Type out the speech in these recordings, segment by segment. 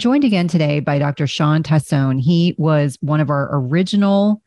Joined again today by Dr. Shawn Tassone. He was one of our original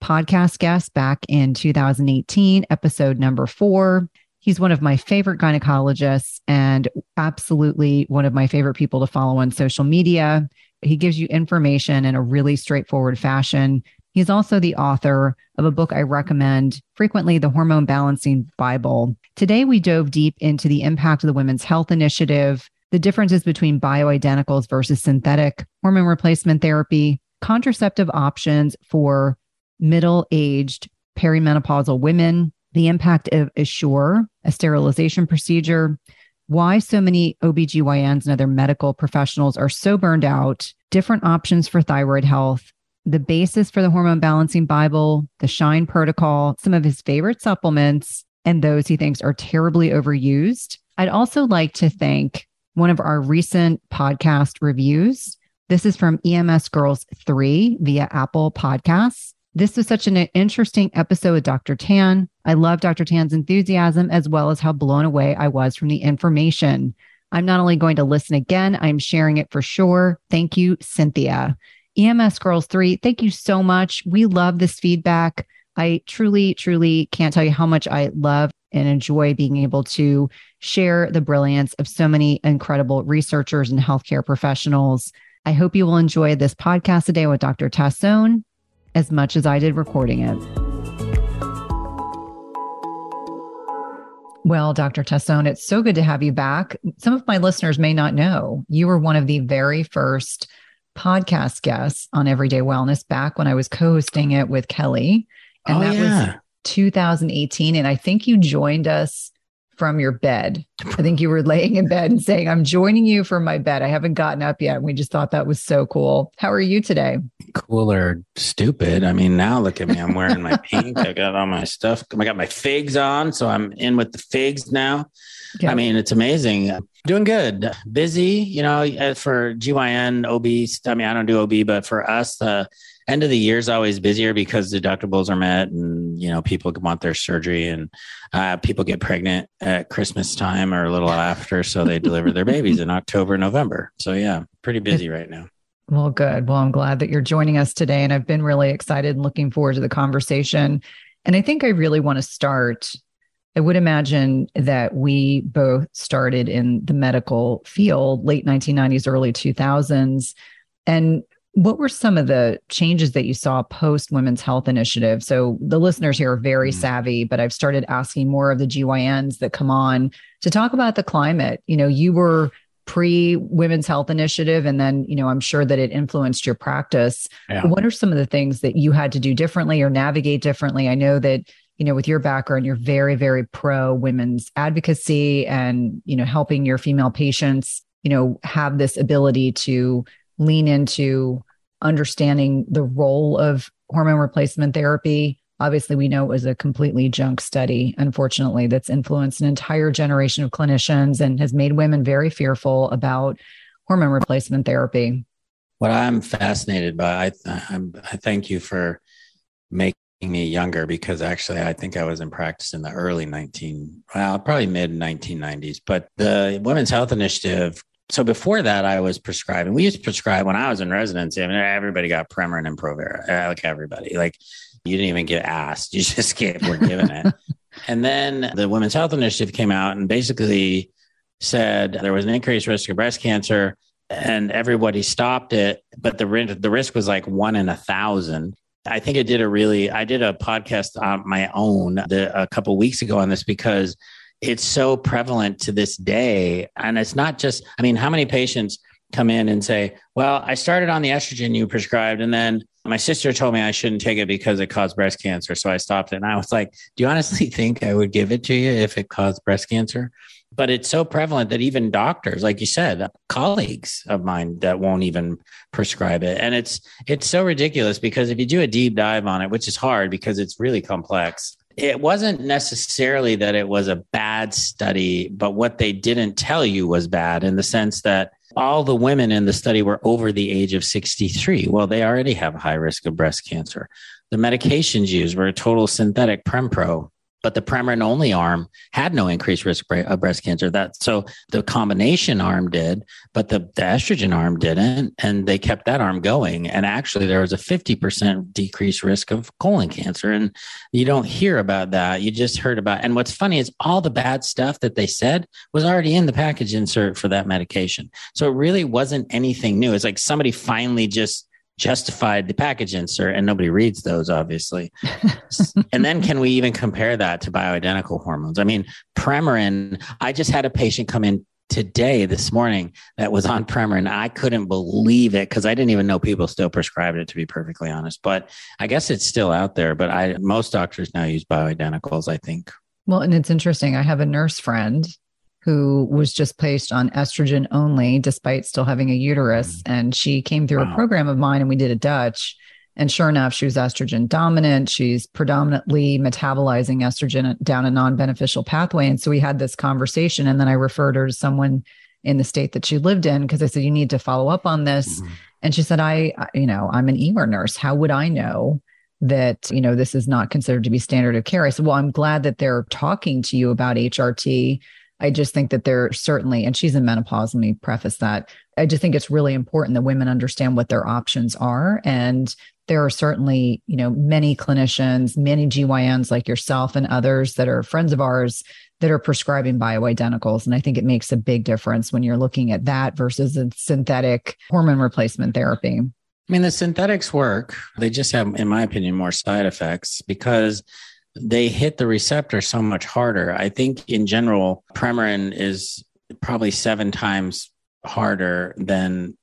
podcast guests back in 2018, episode number four. He's one of my favorite gynecologists and absolutely one of my favorite people to follow on social media. He gives you information in a really straightforward fashion. He's also the author of a book I recommend frequently, The Hormone Balancing Bible. Today, we dove deep into the impact of the Women's Health Initiative, the differences between bioidenticals versus synthetic hormone replacement therapy, contraceptive options for middle aged perimenopausal women, the impact of Essure, a sterilization procedure, why so many OBGYNs and other medical professionals are so burned out, different options for thyroid health, the basis for the hormone balancing Bible, the Shine protocol, some of his favorite supplements, and those he thinks are terribly overused. I'd also like to thank one of our recent podcast reviews. This is from EMS Girls 3 via Apple Podcasts. This was such an interesting episode with Dr. Tan. I love Dr. Tan's enthusiasm as well as how blown away I was from the information. I'm not only going to listen again, I'm sharing it for sure. Thank you, Cynthia. EMS Girls 3, thank you so much. We love this feedback. I truly, truly can't tell you how much I love and enjoy being able to share the brilliance of so many incredible researchers and healthcare professionals. I hope you will enjoy this podcast today with Dr. Tassone as much as I did recording it. Well, Dr. Tassone, it's so good to have you back. Some of my listeners may not know you were one of the very first podcast guests on Everyday Wellness back when I was co hosting it with Kelly. And oh, that yeah. was 2018. And I think you joined us from your bed. I think you were laying in bed and saying, I'm joining you from my bed. I haven't gotten up yet. And we just thought that was so cool. How are you today? Cooler, stupid. I mean, now look at me. I'm wearing my pink. I got all my stuff. I got my figs on. So I'm in with the figs now. I mean, it's amazing. Doing good. Busy, you know, uh, for GYN, OB. I mean, I don't do OB, but for us, the end of the year is always busier because deductibles are met and, you know, people want their surgery and uh, people get pregnant at Christmas time or a little after. So they deliver their babies in October, November. So, yeah, pretty busy right now. Well, good. Well, I'm glad that you're joining us today. And I've been really excited and looking forward to the conversation. And I think I really want to start. I would imagine that we both started in the medical field late 1990s, early 2000s. And what were some of the changes that you saw post Women's Health Initiative? So the listeners here are very mm-hmm. savvy, but I've started asking more of the GYNs that come on to talk about the climate. You know, you were pre Women's Health Initiative, and then, you know, I'm sure that it influenced your practice. Yeah. What are some of the things that you had to do differently or navigate differently? I know that you know with your background you're very very pro women's advocacy and you know helping your female patients you know have this ability to lean into understanding the role of hormone replacement therapy. Obviously, we know it was a completely junk study, unfortunately, that's influenced an entire generation of clinicians and has made women very fearful about hormone replacement therapy. What I'm fascinated by, I, I'm, I thank you for making me younger because actually I think I was in practice in the early 19, well, probably mid 1990s. But the Women's Health Initiative so before that, I was prescribing. We used to prescribe when I was in residency. I mean, everybody got Premarin and Provera, like everybody. Like you didn't even get asked; you just get were given it. and then the Women's Health Initiative came out and basically said there was an increased risk of breast cancer, and everybody stopped it. But the the risk was like one in a thousand. I think I did a really. I did a podcast on my own the, a couple weeks ago on this because it's so prevalent to this day. And it's not just, I mean, how many patients come in and say, Well, I started on the estrogen you prescribed, and then my sister told me I shouldn't take it because it caused breast cancer. So I stopped it. And I was like, Do you honestly think I would give it to you if it caused breast cancer? but it's so prevalent that even doctors like you said colleagues of mine that won't even prescribe it and it's it's so ridiculous because if you do a deep dive on it which is hard because it's really complex it wasn't necessarily that it was a bad study but what they didn't tell you was bad in the sense that all the women in the study were over the age of 63 well they already have a high risk of breast cancer. The medications used were a total synthetic prempro but the Premarin only arm had no increased risk of breast cancer. That so the combination arm did, but the, the estrogen arm didn't, and they kept that arm going. And actually, there was a fifty percent decreased risk of colon cancer, and you don't hear about that. You just heard about. And what's funny is all the bad stuff that they said was already in the package insert for that medication. So it really wasn't anything new. It's like somebody finally just justified the package insert and nobody reads those obviously. And then can we even compare that to bioidentical hormones? I mean premarin i just had a patient come in today this morning that was on premarin. I couldn't believe it because i didn't even know people still prescribed it to be perfectly honest. But i guess it's still out there but i most doctors now use bioidenticals i think. Well and it's interesting. I have a nurse friend who was just placed on estrogen only despite still having a uterus. Mm. And she came through wow. a program of mine and we did a Dutch. And sure enough, she was estrogen dominant. She's predominantly metabolizing estrogen down a non beneficial pathway. And so we had this conversation. And then I referred her to someone in the state that she lived in because I said, You need to follow up on this. Mm-hmm. And she said, I, you know, I'm an ER nurse. How would I know? that you know this is not considered to be standard of care i said well i'm glad that they're talking to you about hrt I just think that there certainly, and she's in menopause. Let me preface that. I just think it's really important that women understand what their options are. And there are certainly, you know, many clinicians, many GYNs like yourself and others that are friends of ours that are prescribing bioidenticals. And I think it makes a big difference when you're looking at that versus a synthetic hormone replacement therapy. I mean, the synthetics work. They just have, in my opinion, more side effects because they hit the receptor so much harder. I think in general, Premarin is probably seven times harder than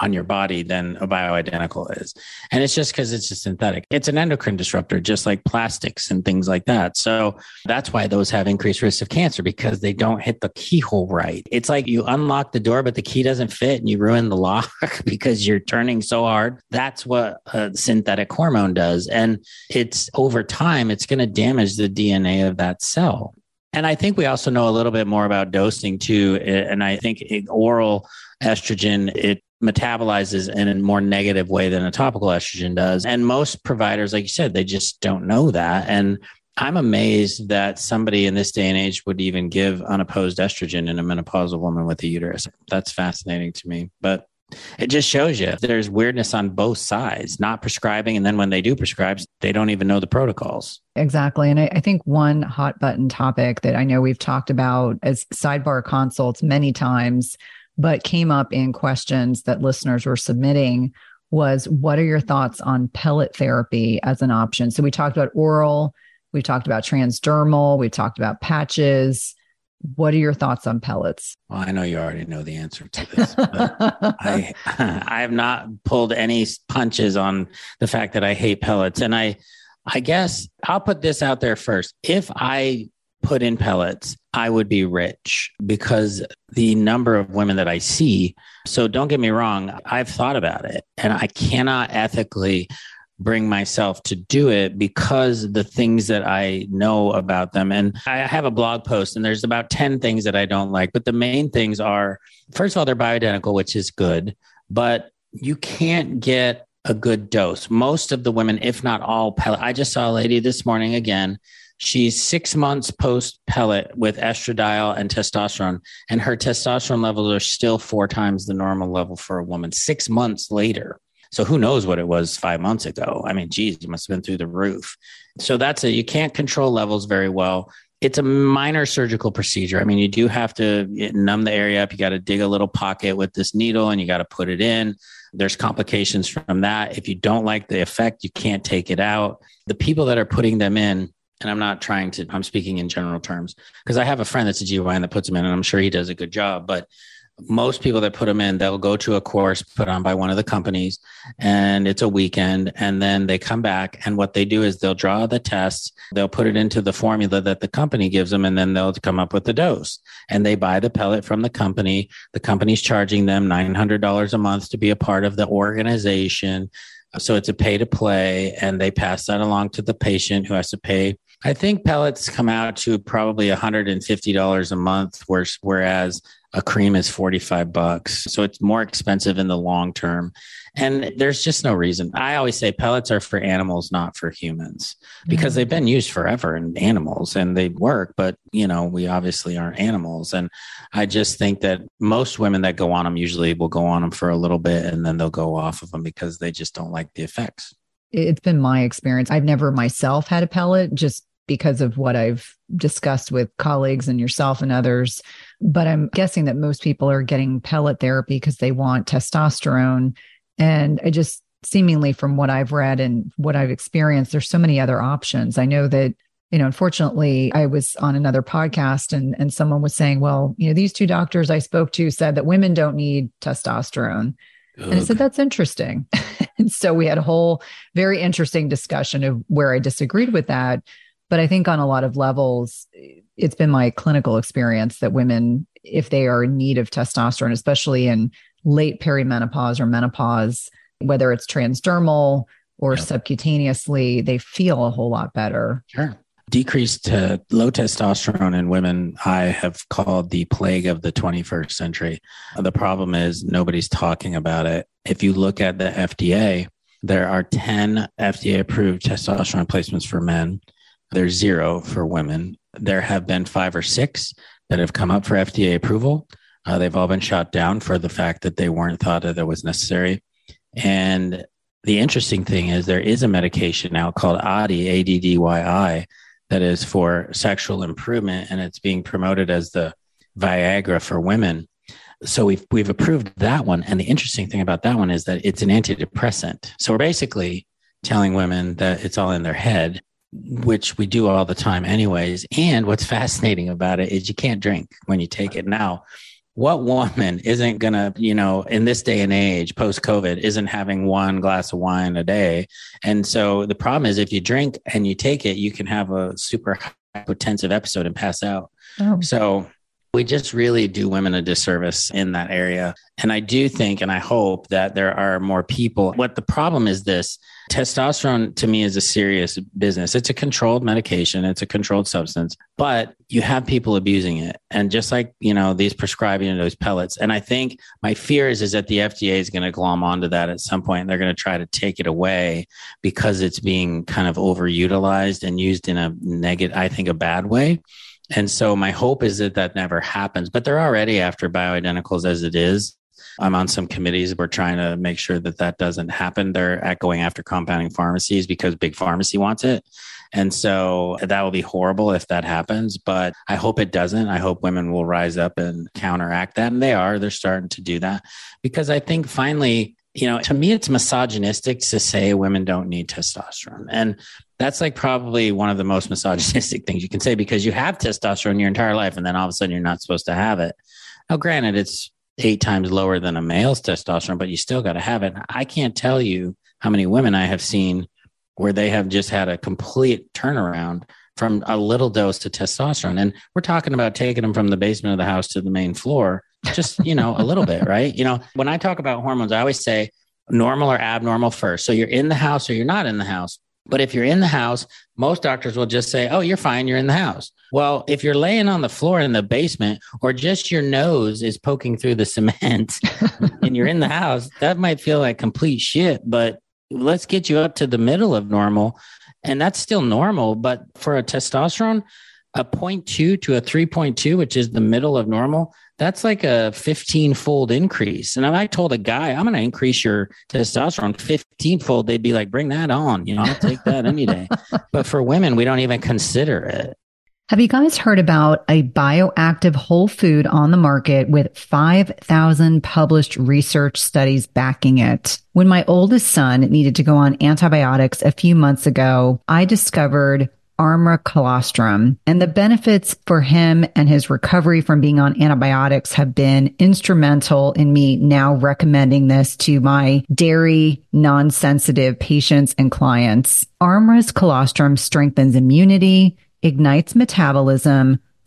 on your body than a bioidentical is. And it's just because it's a synthetic. It's an endocrine disruptor, just like plastics and things like that. So that's why those have increased risk of cancer because they don't hit the keyhole right. It's like you unlock the door, but the key doesn't fit and you ruin the lock because you're turning so hard. That's what a synthetic hormone does. And it's over time, it's going to damage the DNA of that cell. And I think we also know a little bit more about dosing too. And I think oral estrogen, it metabolizes in a more negative way than a topical estrogen does. And most providers, like you said, they just don't know that. And I'm amazed that somebody in this day and age would even give unopposed estrogen in a menopausal woman with a uterus. That's fascinating to me. But it just shows you there's weirdness on both sides, not prescribing. And then when they do prescribe, they don't even know the protocols. Exactly. And I, I, think one hot button topic that I know we've talked about as sidebar consults many times but came up in questions that listeners were submitting was what are your thoughts on pellet therapy as an option? So we talked about oral, we talked about transdermal, we talked about patches. What are your thoughts on pellets? Well, I know you already know the answer to this. I I have not pulled any punches on the fact that I hate pellets and I I guess I'll put this out there first. If I put in pellets, I would be rich because the number of women that I see. So don't get me wrong, I've thought about it and I cannot ethically bring myself to do it because the things that I know about them. And I have a blog post and there's about 10 things that I don't like, but the main things are first of all, they're bioidentical, which is good, but you can't get a good dose. Most of the women, if not all I just saw a lady this morning again She's six months post pellet with estradiol and testosterone, and her testosterone levels are still four times the normal level for a woman six months later. So who knows what it was five months ago? I mean, geez, it must have been through the roof. So that's it. You can't control levels very well. It's a minor surgical procedure. I mean, you do have to eh, numb the area up. You got to dig a little pocket with this needle and you got to put it in. There's complications from that. If you don't like the effect, you can't take it out. The people that are putting them in, and I'm not trying to, I'm speaking in general terms because I have a friend that's a GYN that puts them in and I'm sure he does a good job. But most people that put them in, they'll go to a course put on by one of the companies and it's a weekend. And then they come back. And what they do is they'll draw the tests, they'll put it into the formula that the company gives them, and then they'll come up with the dose. And they buy the pellet from the company. The company's charging them $900 a month to be a part of the organization. So it's a pay to play, and they pass that along to the patient who has to pay I think pellets come out to probably $150 a month, whereas a cream is 45 bucks. So it's more expensive in the long term. And there's just no reason. I always say pellets are for animals, not for humans, because mm-hmm. they've been used forever in animals and they work. But, you know, we obviously aren't animals. And I just think that most women that go on them usually will go on them for a little bit and then they'll go off of them because they just don't like the effects. It's been my experience. I've never myself had a pellet just because of what I've discussed with colleagues and yourself and others. But I'm guessing that most people are getting pellet therapy because they want testosterone. And I just seemingly from what I've read and what I've experienced, there's so many other options. I know that you know, unfortunately, I was on another podcast and and someone was saying, well, you know, these two doctors I spoke to said that women don't need testosterone. Ugh. And I said, that's interesting. and so we had a whole very interesting discussion of where I disagreed with that. But I think on a lot of levels, it's been my clinical experience that women, if they are in need of testosterone, especially in late perimenopause or menopause, whether it's transdermal or yep. subcutaneously, they feel a whole lot better. Sure. Decreased uh, low testosterone in women, I have called the plague of the 21st century. The problem is nobody's talking about it. If you look at the FDA, there are 10 FDA approved testosterone replacements for men. There's zero for women. There have been five or six that have come up for FDA approval. Uh, they've all been shot down for the fact that they weren't thought that it was necessary. And the interesting thing is there is a medication now called Addyi, A-D-D-Y-I, that is for sexual improvement, and it's being promoted as the Viagra for women. So we've we've approved that one. And the interesting thing about that one is that it's an antidepressant. So we're basically telling women that it's all in their head which we do all the time anyways. And what's fascinating about it is you can't drink when you take it. Now, what woman isn't going to, you know, in this day and age, post COVID, isn't having one glass of wine a day? And so the problem is if you drink and you take it, you can have a super hypotensive episode and pass out. Oh. So we just really do women a disservice in that area. And I do think and I hope that there are more people. What the problem is this testosterone to me is a serious business. It's a controlled medication, it's a controlled substance, but you have people abusing it. And just like, you know, these prescribing those pellets. And I think my fear is, is that the FDA is going to glom onto that at some point and they're going to try to take it away because it's being kind of overutilized and used in a negative, I think, a bad way. And so my hope is that that never happens, but they're already after bioidenticals as it is. I'm on some committees. We're trying to make sure that that doesn't happen. They're at going after compounding pharmacies because big pharmacy wants it. And so that will be horrible if that happens, but I hope it doesn't. I hope women will rise up and counteract that. And they are, they're starting to do that because I think finally, you know, to me, it's misogynistic to say women don't need testosterone. And that's like probably one of the most misogynistic things you can say because you have testosterone your entire life and then all of a sudden you're not supposed to have it. Now, granted, it's eight times lower than a male's testosterone, but you still got to have it. I can't tell you how many women I have seen where they have just had a complete turnaround from a little dose to testosterone. And we're talking about taking them from the basement of the house to the main floor, just, you know, a little bit, right? You know, when I talk about hormones, I always say normal or abnormal first. So you're in the house or you're not in the house. But if you're in the house, most doctors will just say, Oh, you're fine. You're in the house. Well, if you're laying on the floor in the basement or just your nose is poking through the cement and you're in the house, that might feel like complete shit. But let's get you up to the middle of normal. And that's still normal. But for a testosterone, a 0.2 to a 3.2, which is the middle of normal, that's like a 15 fold increase. And if I told a guy, I'm going to increase your testosterone 15 fold, they'd be like, bring that on. You know, I'll take that any day. But for women, we don't even consider it. Have you guys heard about a bioactive whole food on the market with 5,000 published research studies backing it? When my oldest son needed to go on antibiotics a few months ago, I discovered Armra colostrum. And the benefits for him and his recovery from being on antibiotics have been instrumental in me now recommending this to my dairy non sensitive patients and clients. Armra's colostrum strengthens immunity, ignites metabolism,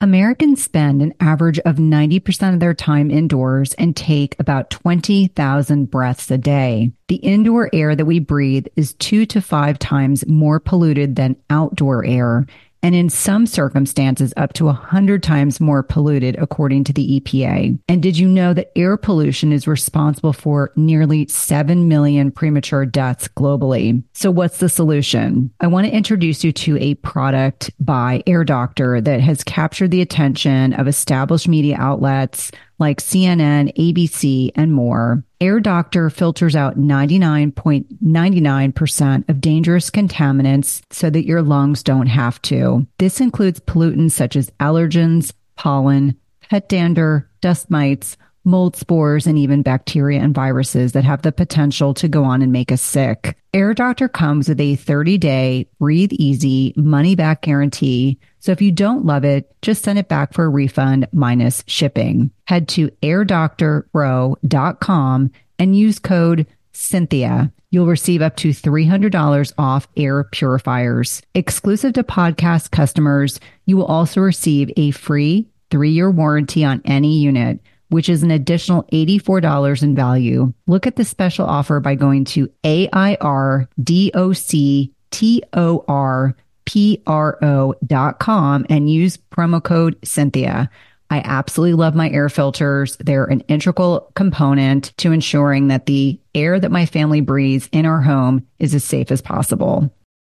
Americans spend an average of 90% of their time indoors and take about 20,000 breaths a day. The indoor air that we breathe is two to five times more polluted than outdoor air and in some circumstances up to 100 times more polluted, according to the EPA. And did you know that air pollution is responsible for nearly 7 million premature deaths globally? So, what's the solution? I want to introduce you to a product by Air Doctor that has captured the attention of established media outlets like CNN, ABC, and more. Air Doctor filters out 99.99% of dangerous contaminants so that your lungs don't have to. This includes pollutants such as allergens, pollen, pet dander, dust mites, mold spores, and even bacteria and viruses that have the potential to go on and make us sick. Air Doctor comes with a 30 day breathe easy money back guarantee. So if you don't love it, just send it back for a refund minus shipping. Head to airdoctorpro.com and use code Cynthia. You'll receive up to $300 off air purifiers. Exclusive to podcast customers, you will also receive a free three year warranty on any unit which is an additional $84 in value. Look at the special offer by going to AIRDOCTORPRO.com and use promo code Cynthia. I absolutely love my air filters. They're an integral component to ensuring that the air that my family breathes in our home is as safe as possible.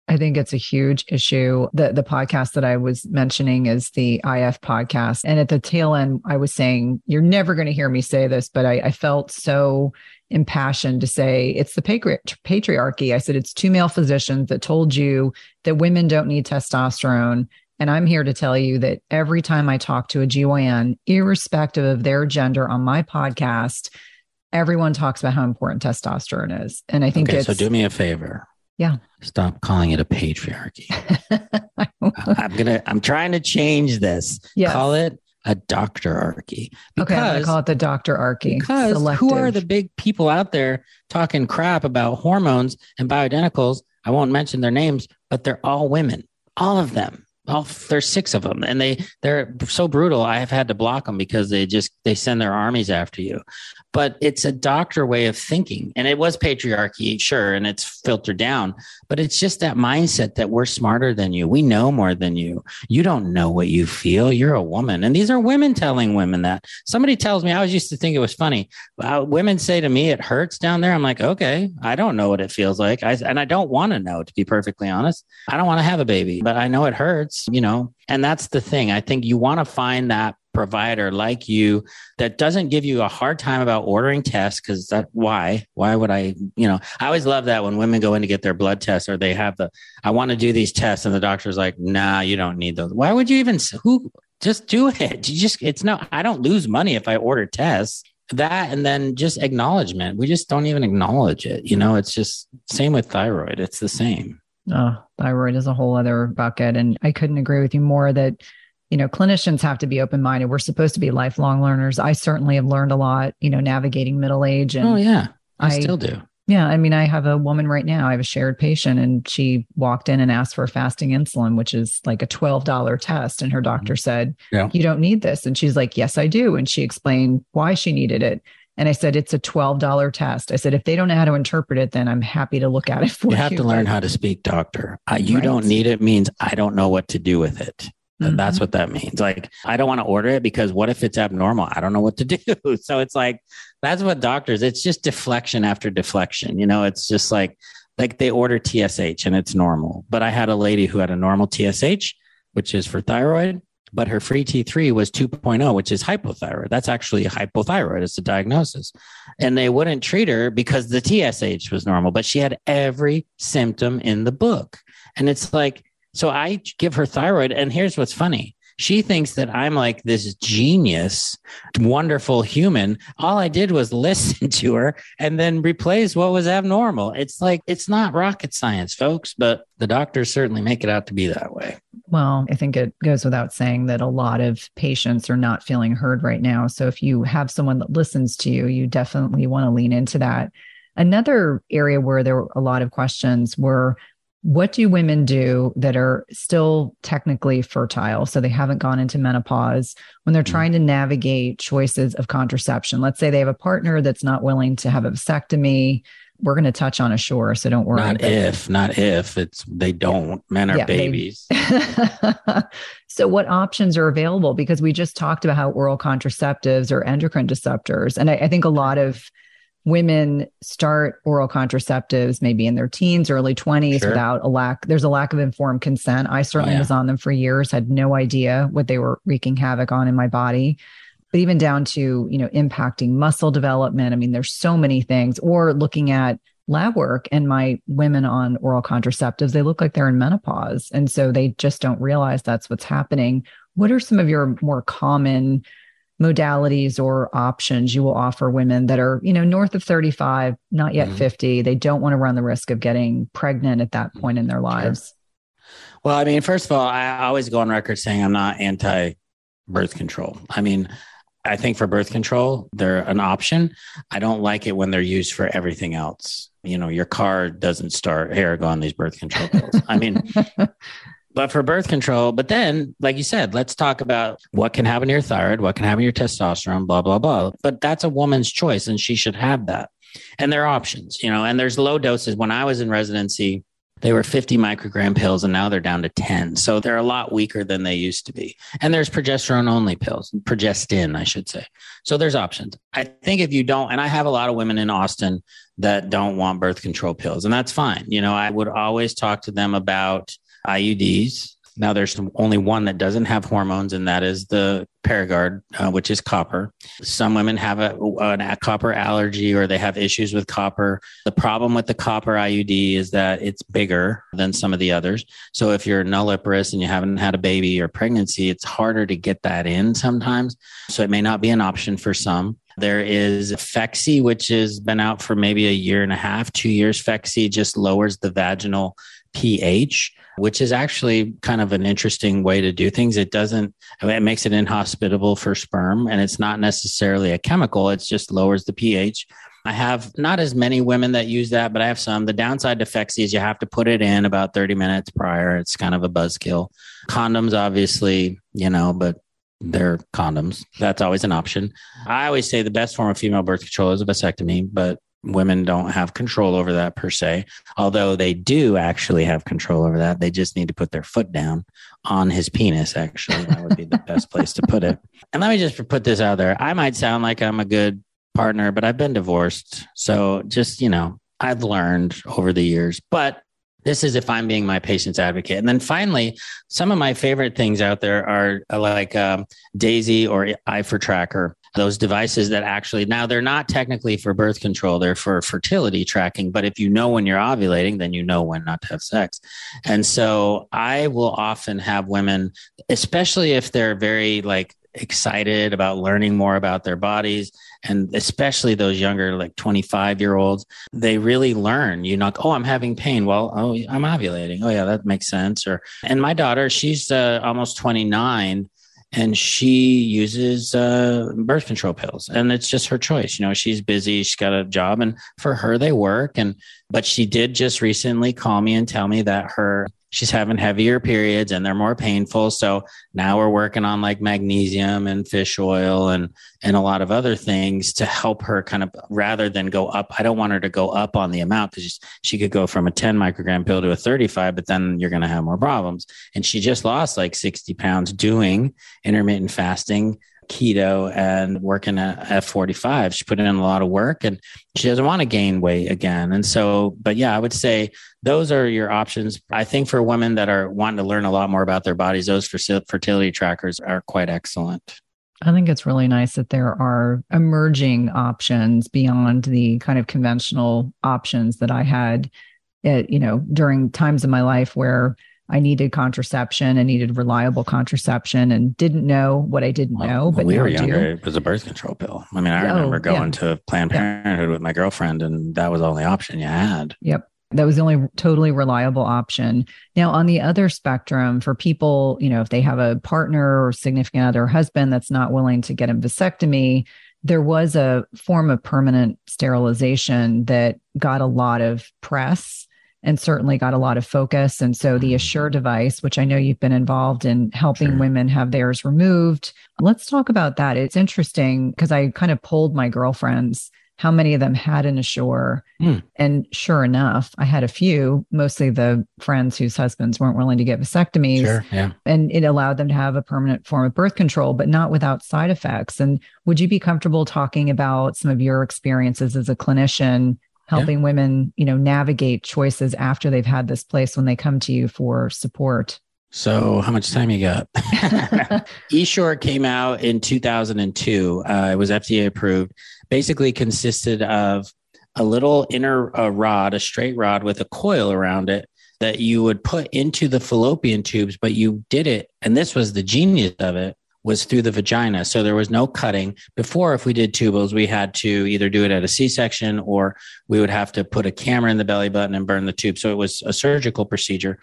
I think it's a huge issue. The the podcast that I was mentioning is the IF podcast. And at the tail end, I was saying, you're never going to hear me say this, but I, I felt so impassioned to say it's the patriarchy. I said it's two male physicians that told you that women don't need testosterone. And I'm here to tell you that every time I talk to a GYN, irrespective of their gender on my podcast, everyone talks about how important testosterone is. And I think okay, so do me a favor yeah. Stop calling it a patriarchy. I'm gonna. I'm trying to change this. Yes. Call it a doctorarchy. Okay, I'm gonna call it the doctorarchy. Because Selective. who are the big people out there talking crap about hormones and bioidenticals? I won't mention their names, but they're all women. All of them. All there's six of them, and they they're so brutal. I have had to block them because they just they send their armies after you but it's a doctor way of thinking. And it was patriarchy, sure, and it's filtered down, but it's just that mindset that we're smarter than you. We know more than you. You don't know what you feel. You're a woman. And these are women telling women that. Somebody tells me, I always used to think it was funny. Uh, women say to me, it hurts down there. I'm like, okay, I don't know what it feels like. I, and I don't want to know, to be perfectly honest. I don't want to have a baby, but I know it hurts, you know. And that's the thing. I think you want to find that provider like you that doesn't give you a hard time about ordering tests because that why why would i you know i always love that when women go in to get their blood tests or they have the i want to do these tests and the doctor's like nah you don't need those why would you even who just do it. You just, it's no, I don't lose money if I order tests. That and then just acknowledgement. We just don't even acknowledge it. You know, it's just same with thyroid. It's the same. Oh, thyroid is a whole other bucket. And I couldn't agree with you more that, you know, clinicians have to be open minded. We're supposed to be lifelong learners. I certainly have learned a lot, you know, navigating middle age. And oh, yeah. I, I still do. Yeah. I mean, I have a woman right now, I have a shared patient, and she walked in and asked for a fasting insulin, which is like a $12 test. And her doctor mm-hmm. said, yeah. You don't need this. And she's like, Yes, I do. And she explained why she needed it. And I said, It's a $12 test. I said, If they don't know how to interpret it, then I'm happy to look at it for you. You have to learn how to speak doctor. Uh, you right. don't need it means I don't know what to do with it. Mm-hmm. That's what that means. Like, I don't want to order it because what if it's abnormal? I don't know what to do. So it's like, that's what doctors, it's just deflection after deflection. You know, it's just like, like they order TSH and it's normal. But I had a lady who had a normal TSH, which is for thyroid, but her free T3 was 2.0, which is hypothyroid. That's actually hypothyroid. It's a diagnosis. And they wouldn't treat her because the TSH was normal, but she had every symptom in the book. And it's like, so I give her thyroid. And here's what's funny she thinks that I'm like this genius, wonderful human. All I did was listen to her and then replace what was abnormal. It's like, it's not rocket science, folks, but the doctors certainly make it out to be that way. Well, I think it goes without saying that a lot of patients are not feeling heard right now. So if you have someone that listens to you, you definitely want to lean into that. Another area where there were a lot of questions were what do women do that are still technically fertile? So they haven't gone into menopause. When they're mm-hmm. trying to navigate choices of contraception let's say they have a partner that's not willing to have a vasectomy we're going to touch on Essure so don't worry. Not if not if it's they don't. Men are yeah, babies. So what options are available? Because we just talked about how oral contraceptives or endocrine disruptors and I, I think a lot of women start oral contraceptives maybe in their teens, early 20s sure. without a lack, there's a lack of informed consent. I certainly oh, yeah. was on them for years, had no idea what they were wreaking havoc on in my body. But even down to, you know, impacting muscle development. I mean, there's so many things, or looking at lab work and my women on oral contraceptives, they look like they're in menopause. And so they just don't realize that's what's happening. What are some of your more common modalities or options you will offer women that are, you know, north of 35, not yet mm-hmm. 50. They don't want to run the risk of getting pregnant at that point in their lives? Sure. Well, I mean, first of all, I always go on record saying I'm not anti birth control. I mean, I think for birth control, they're an option. I don't like it when they're used for everything else. You know, your car doesn't start, here, go on these birth control pills. I mean, but for birth control. But then, like you said, let's talk about what can happen to your thyroid, what can happen to your testosterone, blah, blah, blah. But that's a woman's choice and she should have that. And there are options, you know, and there's low doses. When I was in residency, they were 50 microgram pills and now they're down to 10. So they're a lot weaker than they used to be. And there's progesterone only pills, progestin, I should say. So there's options. I think if you don't, and I have a lot of women in Austin that don't want birth control pills, and that's fine. You know, I would always talk to them about IUDs. Now there's only one that doesn't have hormones, and that is the Paragard, uh, which is copper. Some women have a, a copper allergy or they have issues with copper. The problem with the copper IUD is that it's bigger than some of the others. So if you're nulliparous and you haven't had a baby or pregnancy, it's harder to get that in sometimes. So it may not be an option for some. There is Phexxi, which has been out for maybe a year and a half, two years. Phexxi just lowers the vaginal pH, which is actually kind of an interesting way to do things. It doesn't, it makes it inhospitable for sperm and it's not necessarily a chemical. It just lowers the pH. I have not as many women that use that, but I have some. The downside to Phexxi is you have to put it in about 30 minutes prior. It's kind of a buzzkill. Condoms, obviously, you know, but they're condoms. That's always an option. I always say the best form of female birth control is a vasectomy, but women don't have control over that per se, although they do actually have control over that. They just need to put their foot down on his penis, actually. That would be the best place to put it. And let me just put this out there. I might sound like I'm a good partner, but I've been divorced. So just, you know, I've learned over the years. But This is if I'm being my patient's advocate. And then finally, some of my favorite things out there are uh, like um, Daysy or iForTracker those devices that actually now they're not technically for birth control they're for fertility tracking but if you know when you're ovulating then you know when not to have sex and so i will often have women especially if they're very like excited about learning more about their bodies. And especially those younger like 25 year olds they really learn. You know oh i'm having pain. Well oh i'm ovulating. Oh yeah that makes sense. Or and my daughter she's uh, almost 29 and she uses uh, birth control pills. And it's just her choice. You know she's busy she's got a job and for her they work. And but she did just recently call me and tell me that her she's having heavier periods and they're more painful. So now we're working on like magnesium and fish oil and and a lot of other things to help her kind of rather than go up. I don't want her to go up on the amount because she could go from a 10 microgram pill to a 35, but then you're going to have more problems. And she just lost like 60 pounds doing intermittent fasting keto and working at F45. She put in a lot of work and she doesn't want to gain weight again. And so, but yeah, I would say those are your options. I think for women that are wanting to learn a lot more about their bodies, those fertility trackers are quite excellent. I think it's really nice that there are emerging options beyond the kind of conventional options that I had, at, you know, during times in my life where I needed contraception I needed reliable contraception and didn't know what I didn't well, know. But we were younger, do. it was a birth control pill. I mean, I oh, remember going yeah. to Planned Parenthood with my girlfriend, and that was the only option you had. Yep. That was the only totally reliable option. Now, on the other spectrum, for people, you know, if they have a partner or significant other husband that's not willing to get a vasectomy, there was a form of permanent sterilization that got a lot of press and certainly got a lot of focus. And so the mm-hmm. Essure device, which I know you've been involved in helping sure. women have theirs removed. Let's talk about that. It's interesting because I kind of polled my girlfriends how many of them had an Essure. Mm. And sure enough, I had a few, mostly the friends whose husbands weren't willing to get vasectomies. Sure, yeah. And it allowed them to have a permanent form of birth control, but not without side effects. And would you be comfortable talking about some of your experiences as a clinician helping yeah. women, you know, navigate choices after they've had this place when they come to you for support. So, how much time you got? Essure came out in 2002. Uh, it was FDA approved. Basically, consisted of a little inner uh, rod, a straight rod with a coil around it that you would put into the fallopian tubes, but you did it. And this was the genius of it was through the vagina. So there was no cutting. Before, if we did tubals, we had to either do it at a C section or we would have to put a camera in the belly button and burn the tube. So it was a surgical procedure.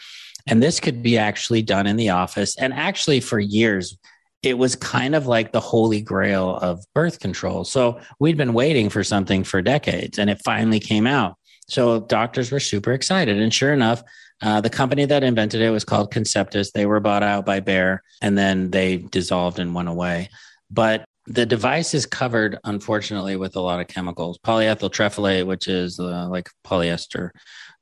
And this could be actually done in the office. And actually, for years, it was kind of like the holy grail of birth control. So we'd been waiting for something for decades and it finally came out. So doctors were super excited. And sure enough, uh, the company that invented it was called Conceptus. They were bought out by Bayer and then they dissolved and went away. But the device is covered, unfortunately, with a lot of chemicals. Polyethyl terephthalate, which is uh, like polyester,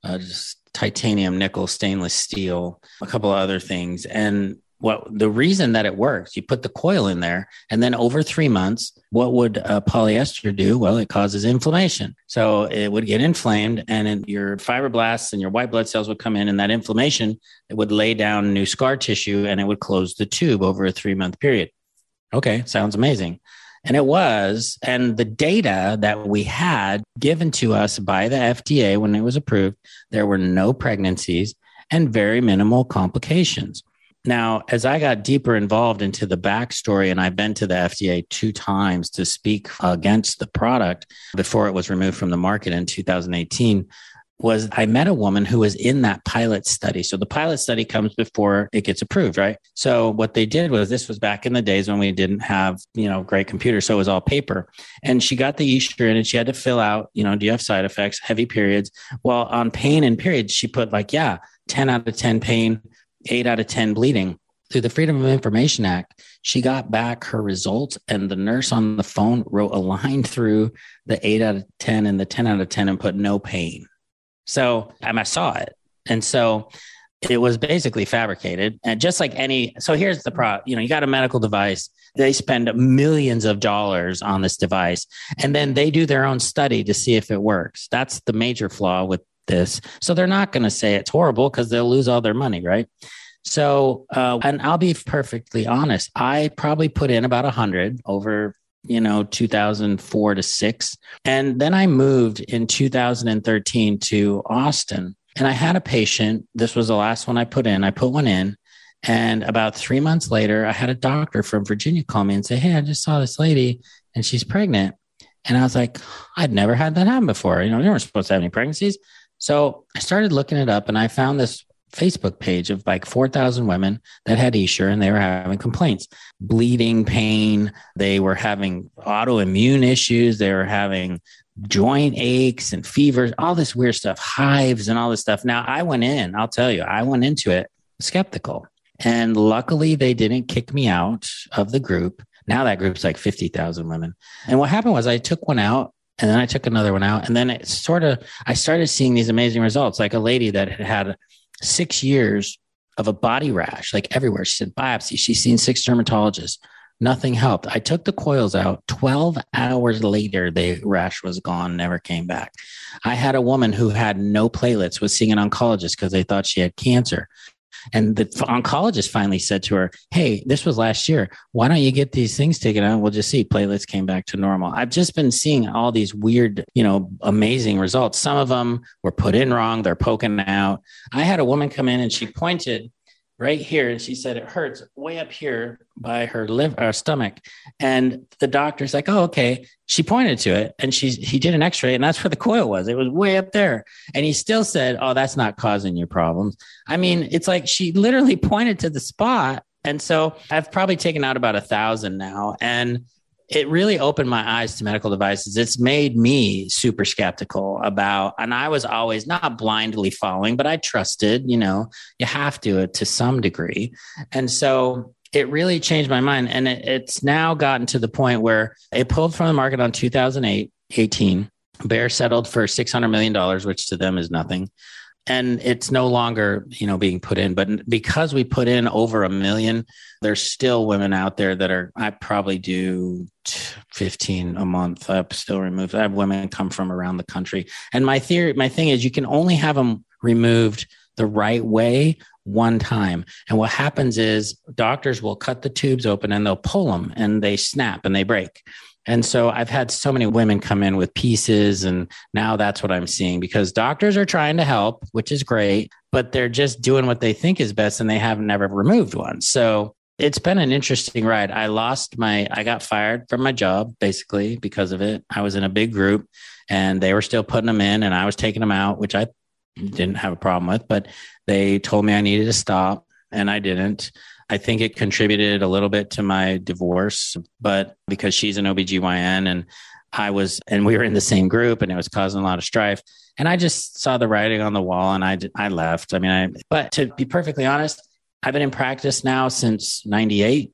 uh, just titanium, nickel, stainless steel, a couple of other things. And what the reason that it works, you put the coil in there, and then over three months, what would a polyester do? Well, it causes inflammation. So it would get inflamed, and your fibroblasts and your white blood cells would come in, and that inflammation it would lay down new scar tissue, and it would close the tube over a three month period. Okay, sounds amazing. And it was. And the data that we had given to us by the FDA when it was approved, there were no pregnancies and very minimal complications. Now, as I got deeper involved into the backstory, and I've been to the FDA two times to speak against the product before it was removed from the market in 2018, was I met a woman who was in that pilot study. So the pilot study comes before it gets approved, right? So what they did was this was back in the days when we didn't have, you know, great computers. So it was all paper. And she got the estrogen and she had to fill out, you know, do you have side effects, heavy periods? Well, on pain and periods, she put like, yeah, 10 out of 10 pain, eight out of 10 bleeding. Through the Freedom of Information Act, she got back her results, and the nurse on the phone wrote a line through the eight out of 10 and the 10 out of 10 and put no pain. So I saw it. And so it was basically fabricated. And just like any, so here's the pro, you know, you got a medical device, they spend millions of dollars on this device, and then they do their own study to see if it works. That's the major flaw with this. So they're not going to say it's horrible because they'll lose all their money, right? So, uh, and I'll be perfectly honest, I probably put in about a hundred over, you know, 2004 to six. And then I moved in 2013 to Austin and I had a patient. This was the last one I put in. I put one in. And about three months later, I had a doctor from Virginia call me and say, Hey, I just saw this lady and she's pregnant. And I was like, I'd never had that happen before. You know, you weren't supposed to have any pregnancies. So I started looking it up and I found this Facebook page of like 4,000 women that had Essure and they were having complaints, bleeding, pain. They were having autoimmune issues. They were having joint aches and fevers, all this weird stuff, hives and all this stuff. Now, I went in, I'll tell you, I went into it skeptical. And luckily, they didn't kick me out of the group. Now that group's like 50,000 women. And what happened was I took one out and then I took another one out. And then it sort of, I started seeing these amazing results, like a lady that had had six years of a body rash, like everywhere. She said biopsy. She's seen six dermatologists. Nothing helped. I took the coils out. 12 hours later, the rash was gone, never came back. I had a woman who had no platelets, was seeing an oncologist because they thought she had cancer. And the oncologist finally said to her, Hey, this was last year. Why don't you get these things taken out? We'll just see. Platelets came back to normal. I've just been seeing all these weird, you know, amazing results. Some of them were put in wrong, they're poking out. I had a woman come in and she pointed right here. And she said it hurts way up here by her liver, uh, stomach. And the doctor's like, oh, okay. She pointed to it and she's, he did an x-ray and that's where the coil was. It was way up there. And he still said, oh, that's not causing your problems. I mean, it's like she literally pointed to the spot. And so I've probably taken out about a thousand now. And it really opened my eyes to medical devices. It's made me super skeptical about, and I was always not blindly following, but I trusted, you know, you have to it to some degree. And so it really changed my mind. And it, it's now gotten to the point where it pulled from the market on 2008, 18. Bayer settled for $600 million, which to them is nothing and it's no longer you know being put in but because we put in over a million there's still women out there that are i probably do 15 a month. I still removed i have women come from around the country. And my theory my thing is you can only have them removed the right way one time. And what happens is doctors will cut the tubes open and they'll pull them and they snap and they break and so I've had so many women come in with pieces, and now that's what I'm seeing because doctors are trying to help, which is great, but they're just doing what they think is best and they have never removed one. So it's been an interesting ride. I lost my, I got fired from my job basically because of it. I was in a big group and they were still putting them in and I was taking them out, which I didn't have a problem with, but they told me I needed to stop and I didn't. I think it contributed a little bit to my divorce, but because she's an OBGYN and I was, and we were in the same group and it was causing a lot of strife. And I just saw the writing on the wall and I, I left. I mean, I, but to be perfectly honest, I've been in practice now since 98.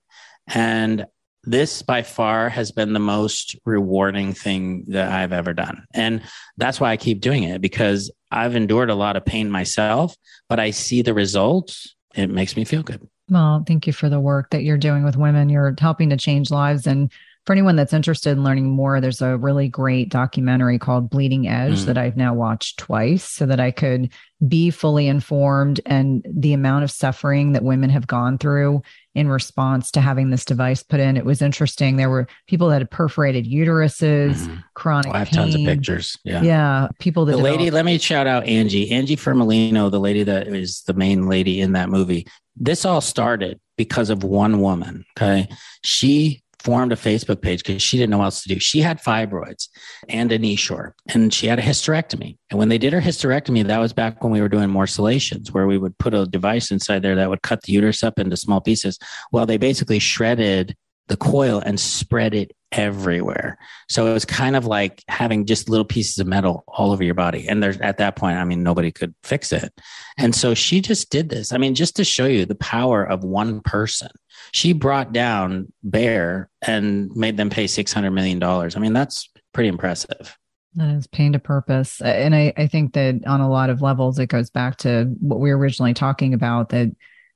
And this by far has been the most rewarding thing that I've ever done. And that's why I keep doing it because I've endured a lot of pain myself, but I see the results. It makes me feel good. Well, thank you for the work that you're doing with women. You're helping to change lives. And for anyone that's interested in learning more, there's a really great documentary called Bleeding Edge mm. that I've now watched twice so that I could be fully informed and the amount of suffering that women have gone through in response to having this device put in. It was interesting. There were people that had perforated uteruses, mm-hmm. chronic. Oh, I have pain. tons of pictures. Yeah. Yeah. People that the lady, let me shout out Angie, Angie Firmalino, the lady that is the main lady in that movie this all started because of one woman. Okay. She formed a Facebook page because she didn't know what else to do. She had fibroids and an Essure, and she had a hysterectomy. And when they did her hysterectomy, that was back when we were doing morcellations, where we would put a device inside there that would cut the uterus up into small pieces. Well, they basically shredded the coil and spread it everywhere. So it was kind of like having just little pieces of metal all over your body. And there's at that point, I mean, nobody could fix it. And so she just did this. I mean, just to show you the power of one person, she brought down Bayer and made them pay $600 million. I mean, that's pretty impressive. That is pain to purpose. And I, I think that on a lot of levels, it goes back to what we were originally talking about that,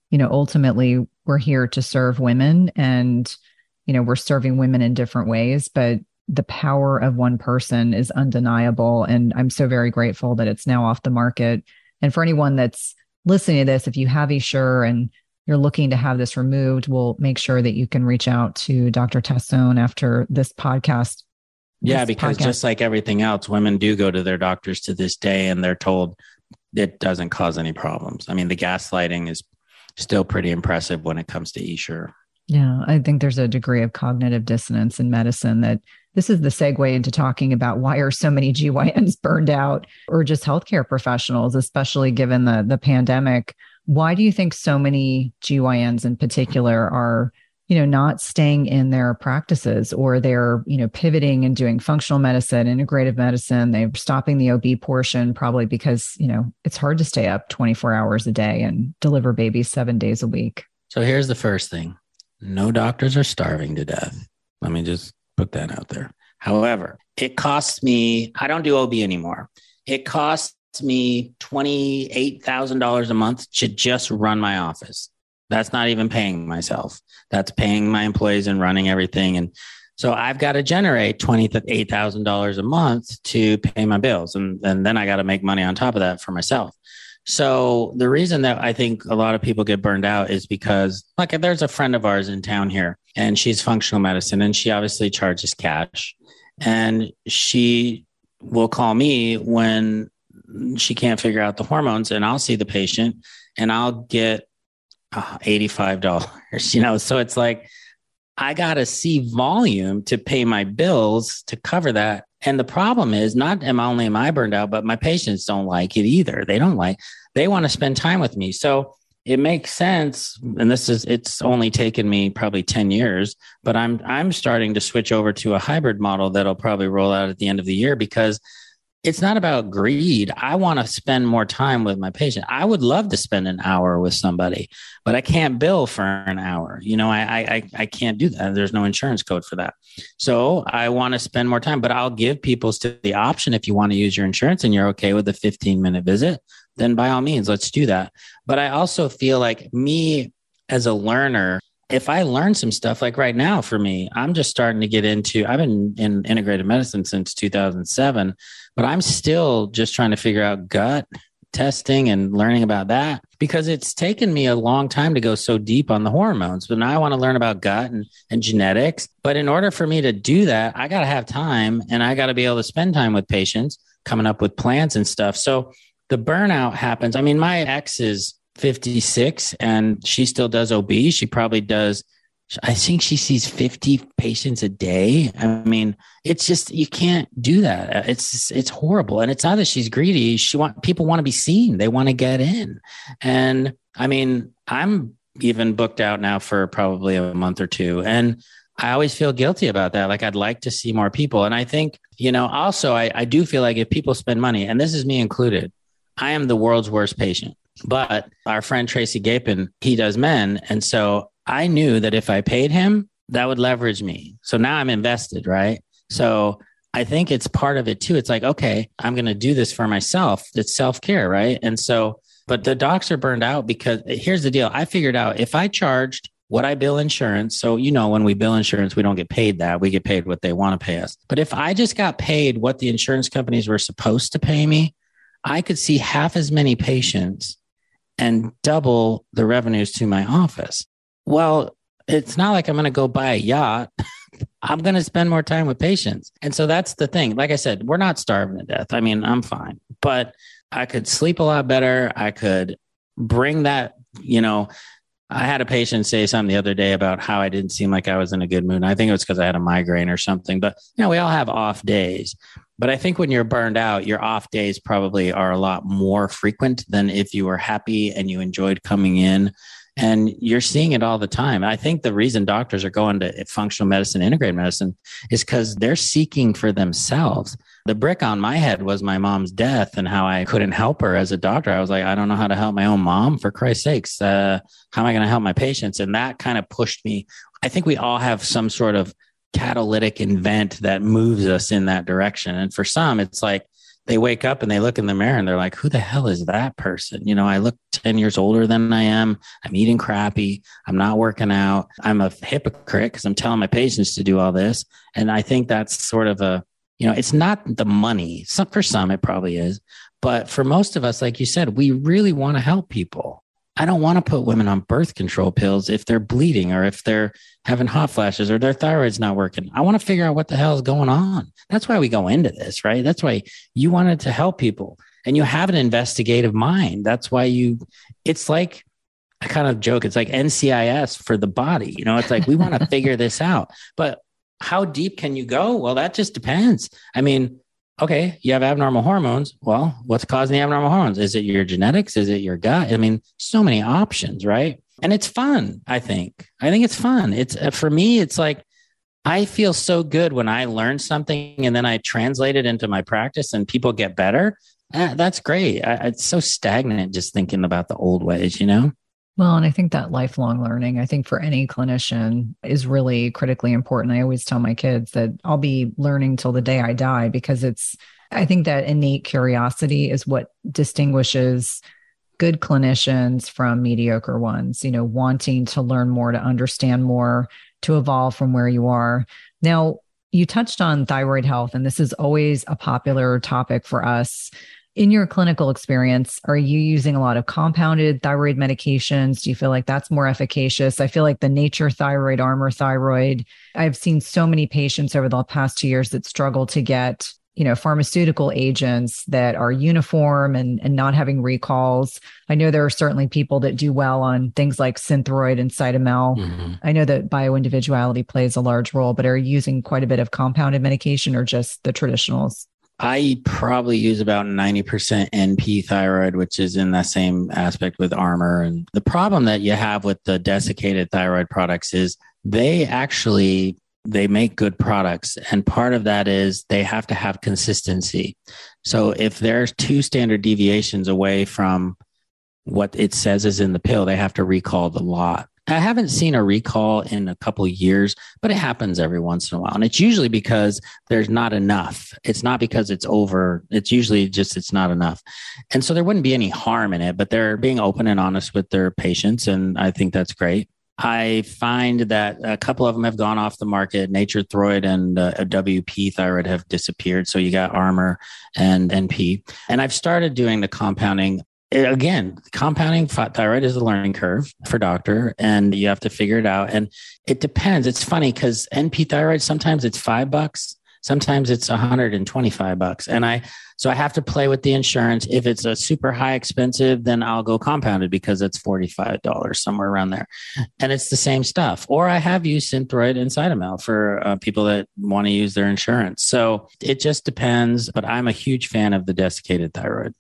you know, ultimately we're here to serve women and you know we're serving women in different ways but the power of one person is undeniable. And I'm so very grateful that it's now off the market. And for anyone that's listening to this, if you have Essure and you're looking to have this removed, we'll make sure that you can reach out to Dr. Tassone after this podcast. Yeah, because podcast. just like everything else, women do go to their doctors to this day and they're told it doesn't cause any problems. I mean, the gaslighting is still pretty impressive when it comes to Essure. Yeah, I think there's a degree of cognitive dissonance in medicine that this is the segue into talking about why are so many GYNs burned out or just healthcare professionals, especially given the the pandemic. Why do you think so many GYNs in particular are, you know, not staying in their practices or they're, you know, pivoting and doing functional medicine, integrative medicine, they're stopping the OB portion probably because, you know, it's hard to stay up 24 hours a day and deliver babies 7 days a week. So here's the first thing no doctors are starving to death. Let me just put that out there. However, it costs me, I don't do OB anymore. It costs me $28,000 a month to just run my office. That's not even paying myself. That's paying my employees and running everything. And so I've got to generate $28,000 a month to pay my bills. And, and then I got to make money on top of that for myself. So the reason that I think a lot of people get burned out is because like there's a friend of ours in town here and she's functional medicine and she obviously charges cash. And she will call me when she can't figure out the hormones and I'll see the patient and I'll get uh, $85 you know? So it's like I got to see volume to pay my bills to cover that and the problem is not am only am I burned out, but my patients don't like it either. They don't like, they want to spend time with me. So it makes sense. And this is it's only taken me probably 10 years, but I'm I'm starting to switch over to a hybrid model that'll probably roll out at the end of the year because it's not about greed. I want to spend more time with my patient. I would love to spend an hour with somebody, but I can't bill for an hour. You know, I I I can't do that. There's no insurance code for that. So I want to spend more time, but I'll give people the option if you want to use your insurance and you're okay with a 15 minute visit, then by all means, let's do that. But I also feel like me as a learner, if I learn some stuff like right now for me, I'm just starting to get into, I've been in integrated medicine since 2007, but I'm still just trying to figure out gut testing and learning about that because it's taken me a long time to go so deep on the hormones. But now I want to learn about gut and, and genetics. But in order for me to do that, I got to have time and I got to be able to spend time with patients coming up with plans and stuff. So the burnout happens. I mean, my ex is 56 and she still does OB. She probably does, I think she sees 50 patients a day. I mean, it's just, you can't do that. It's, it's horrible. And it's not that she's greedy. She want, people want to be seen. They want to get in. And I mean, I'm even booked out now for probably a month or two. And I always feel guilty about that. Like I'd like to see more people. And I think, you know, also I, I do feel like if people spend money, and this is me included, I am the world's worst patient. But our friend Tracy Gapin, he does men. And so I knew that if I paid him, that would leverage me. So now I'm invested, right? So I think it's part of it too. It's like, okay, I'm going to do this for myself. It's self care, right? And so, but the docs are burned out because here's the deal. I figured out if I charged what I bill insurance. So, you know, when we bill insurance, we don't get paid that. We get paid what they want to pay us. But if I just got paid what the insurance companies were supposed to pay me, I could see half as many patients and double the revenues to my office. Well, it's not like I'm going to go buy a yacht. I'm going to spend more time with patients. And so that's the thing. Like I said, we're not starving to death. I mean, I'm fine, but I could sleep a lot better. I could bring that, you know, I had a patient say something the other day about how I didn't seem like I was in a good mood. I think it was because I had a migraine or something, but you know, we all have off days. But I think when you're burned out, your off days probably are a lot more frequent than if you were happy and you enjoyed coming in. And you're seeing it all the time. I think the reason doctors are going to functional medicine, integrated medicine, is because they're seeking for themselves. The brick on my head was my mom's death and how I couldn't help her as a doctor. I was like, I don't know how to help my own mom. For Christ's sakes, uh, how am I going to help my patients? And that kind of pushed me. I think we all have some sort of catalytic event that moves us in that direction. And for some, it's like they wake up and they look in the mirror and they're like, who the hell is that person? You know, I look 10 years older than I am. I'm eating crappy. I'm not working out. I'm a hypocrite because I'm telling my patients to do all this. And I think that's sort of a, you know, it's not the money. Some, for some, it probably is. But for most of us, like you said, we really want to help people. I don't want to put women on birth control pills if they're bleeding or if they're having hot flashes or their thyroid's not working. I want to figure out what the hell is going on. That's why we go into this, right? That's why you wanted to help people and you have an investigative mind. That's why you, it's like, I kind of joke, it's like NCIS for the body. You know, it's like we want to figure this out. But how deep can you go? Well, that just depends. I mean, okay, you have abnormal hormones. Well, what's causing the abnormal hormones? Is it your genetics? Is it your gut? I mean, so many options, right? And it's fun, I think. I think it's fun. It's uh, for me, it's like I feel so good when I learn something and then I translate it into my practice and people get better. Uh, that's great. I, it's so stagnant just thinking about the old ways, you know? Well, and I think that lifelong learning, I think for any clinician is really critically important. I always tell my kids that I'll be learning till the day I die because it's, I think that innate curiosity is what distinguishes good clinicians from mediocre ones, you know, wanting to learn more, to understand more, to evolve from where you are. Now, you touched on thyroid health, and this is always a popular topic for us in your clinical experience, are you using a lot of compounded thyroid medications? Do you feel like that's more efficacious? I feel like the nature thyroid, Armour thyroid, I've seen so many patients over the past two years that struggle to get you know pharmaceutical agents that are uniform and, and not having recalls i know there are certainly people that do well on things like synthroid and cytomel mm-hmm. i know that bioindividuality plays a large role but are you using quite a bit of compounded medication or just the traditionals I probably use about 90% NP thyroid, which is in that same aspect with Armour. And the problem that you have with the desiccated thyroid products is they actually they make good products and part of that is they have to have consistency. So if there's two standard deviations away from what it says is in the pill, they have to recall the lot. I haven't seen a recall in a couple years, but it happens every once in a while. And it's usually because there's not enough. It's not because it's over. It's usually just it's not enough. And so there wouldn't be any harm in it, but they're being open and honest with their patients. And I think that's great. I find that a couple of them have gone off the market. Nature Thyroid and uh, WP Thyroid have disappeared. So you got Armour and NP. And I've started doing the compounding again, compounding thyroid is a learning curve for doctor, and you have to figure it out. And it depends. It's funny because NP thyroid sometimes it's five bucks, sometimes it's 125 bucks, and I so I have to play with the insurance. If it's a super high expensive, then I'll go compounded because it's $45 somewhere around there. And it's the same stuff. Or I have used Synthroid and Cytomel for uh, people that want to use their insurance. So it just depends. But I'm a huge fan of the desiccated thyroid.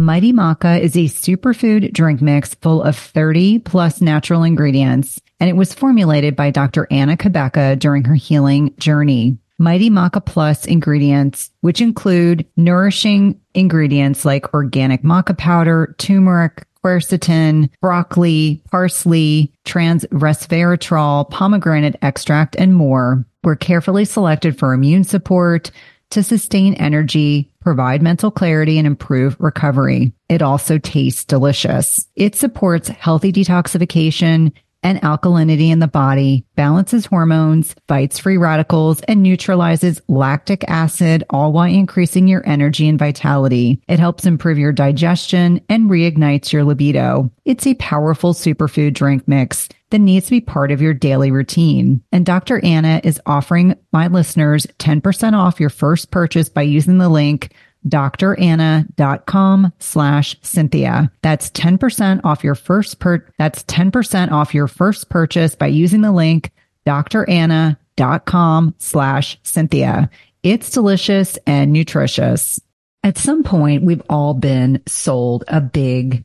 Mighty Maca is a superfood drink mix full of 30 plus natural ingredients, and it was formulated by Dr. Anna Cabeca during her healing journey. Mighty Maca Plus ingredients, which include nourishing ingredients like organic maca powder, turmeric, quercetin, broccoli, parsley, trans resveratrol, pomegranate extract, and more, were carefully selected for immune support, to sustain energy, provide mental clarity, and improve recovery. It also tastes delicious. It supports healthy detoxification and alkalinity in the body, balances hormones, fights free radicals, and neutralizes lactic acid, all while increasing your energy and vitality. It helps improve your digestion and reignites your libido. It's a powerful superfood drink mix that needs to be part of your daily routine. And Dr. Anna is offering my listeners 10% off your first purchase by using the link dranna.com slash Cynthia. That's 10% off your first per, that's 10% off your first purchase by using the link dranna.com slash Cynthia. It's delicious and nutritious. At some point, we've all been sold a big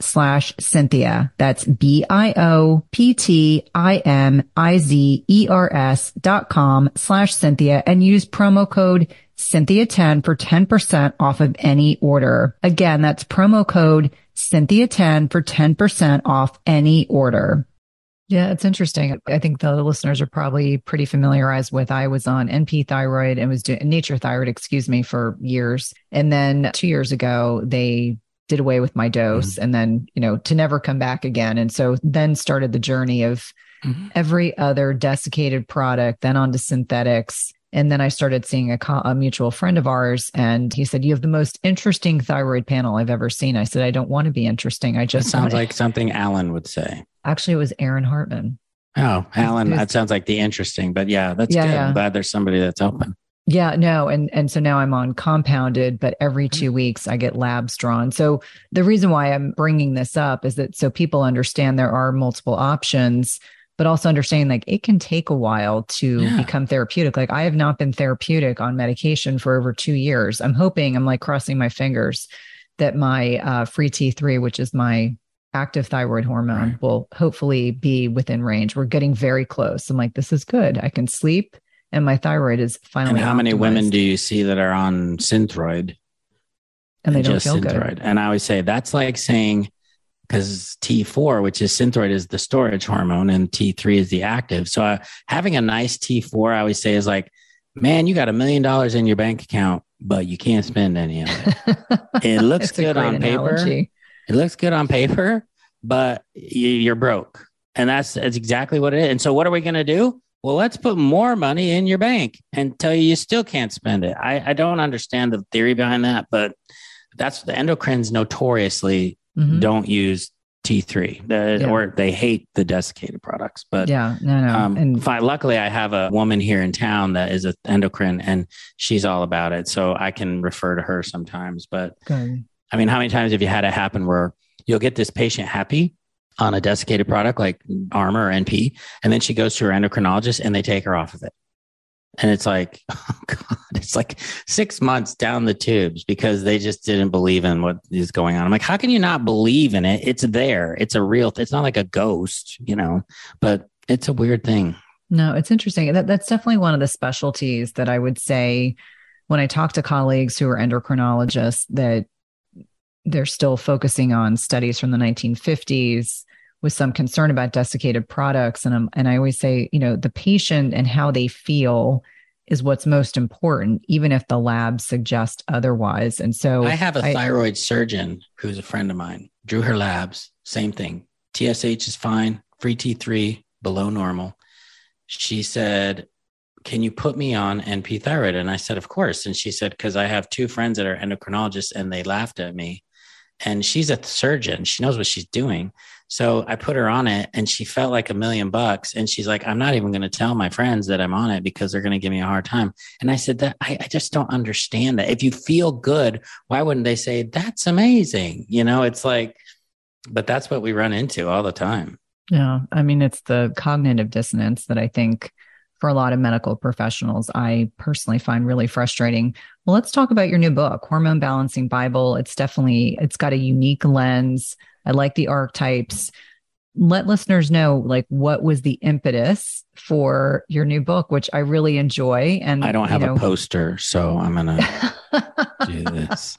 slash Cynthia. That's B-I-O-P-T-I-M-I-Z-E-R-S dot com slash Cynthia and use promo code Cynthia 10 for 10% off of any order. Again, that's promo code Cynthia 10 for 10% off any order. Yeah, it's interesting. I think the listeners are probably pretty familiarized with. I was on NP thyroid and was doing nature thyroid, excuse me, for years. And then two years ago, they did away with my dose mm-hmm. and then, you know, to never come back again. And so then started the journey of mm-hmm. every other desiccated product, then onto synthetics. And then I started seeing a, a, mutual friend of ours, and he said, "You have the most interesting thyroid panel I've ever seen." I said, "I don't want to be interesting. I just that sounds like something Alan would say." Actually, it was Aaron Hartman. Oh, Alan, was, that sounds like the interesting, but yeah, that's yeah, good. Yeah. I'm glad there's somebody that's open. Yeah, no, and and so now I'm on compounded, but every mm-hmm. two weeks I get labs drawn. So the reason why I'm bringing this up is that so people understand there are multiple options but also understanding like it can take a while to yeah. become therapeutic. Like I have not been therapeutic on medication for over two years. I'm hoping, I'm like crossing my fingers that my uh, free T3, which is my active thyroid hormone, right. will hopefully be within range. We're getting very close. I'm like, this is good. I can sleep and my thyroid is finally. And how optimized. many women do you see that are on Synthroid? And they don't feel Synthroid? good. And I always say that's like saying because T4, which is synthroid, is the storage hormone, and T3 is the active. So uh, having a nice T4, I always say, is like, man, you got a million dollars in your bank account, but you can't spend any of it. it looks good on analogy. paper. It looks good on paper, but you're broke, and that's that's exactly what it is. And so, what are we going to do? Well, let's put more money in your bank and tell you you still can't spend it. I, I don't understand the theory behind that, but that's the endocrines notoriously mm-hmm. don't use T3 the, yeah. or they hate the desiccated products. But yeah, no, no. Um, and fine, luckily, I have a woman here in town that is an endocrine and she's all about it. So I can refer to her sometimes. But Good. I mean, how many times have you had it happen where you'll get this patient happy on a desiccated product like Armour or NP, and then she goes to her endocrinologist and they take her off of it? And it's like, oh God, it's like six months down the tubes because they just didn't believe in what is going on. I'm like, how can you not believe in it? It's there. It's a real, it's not like a ghost, you know, but it's a weird thing. No, it's interesting. That, that's definitely one of the specialties that I would say when I talk to colleagues who are endocrinologists that they're still focusing on studies from the 1950s with some concern about desiccated products and and I always say, you know, the patient and how they feel is what's most important even if the labs suggest otherwise. And so I have a I, thyroid surgeon who's a friend of mine. Drew her labs, same thing. TSH is fine, free T3 below normal. She said, "Can you put me on NP thyroid?" And I said, "Of course." And she said, "Cuz I have two friends that are endocrinologists and they laughed at me." And she's a surgeon. She knows what she's doing. So I put her on it and she felt like a million bucks. And she's like, I'm not even going to tell my friends that I'm on it because they're going to give me a hard time. And I said that I, I, just don't understand that. If you feel good, why wouldn't they say that's amazing? You know, it's like, but that's what we run into all the time. Yeah. I mean, it's the cognitive dissonance that I think for a lot of medical professionals, I personally find really frustrating. Well, let's talk about your new book, Hormone Balancing Bible. It's definitely, it's got a unique lens I like the archetypes. Let listeners know like what was the impetus for your new book, which I really enjoy. And I don't have you know, a poster, so I'm gonna do this.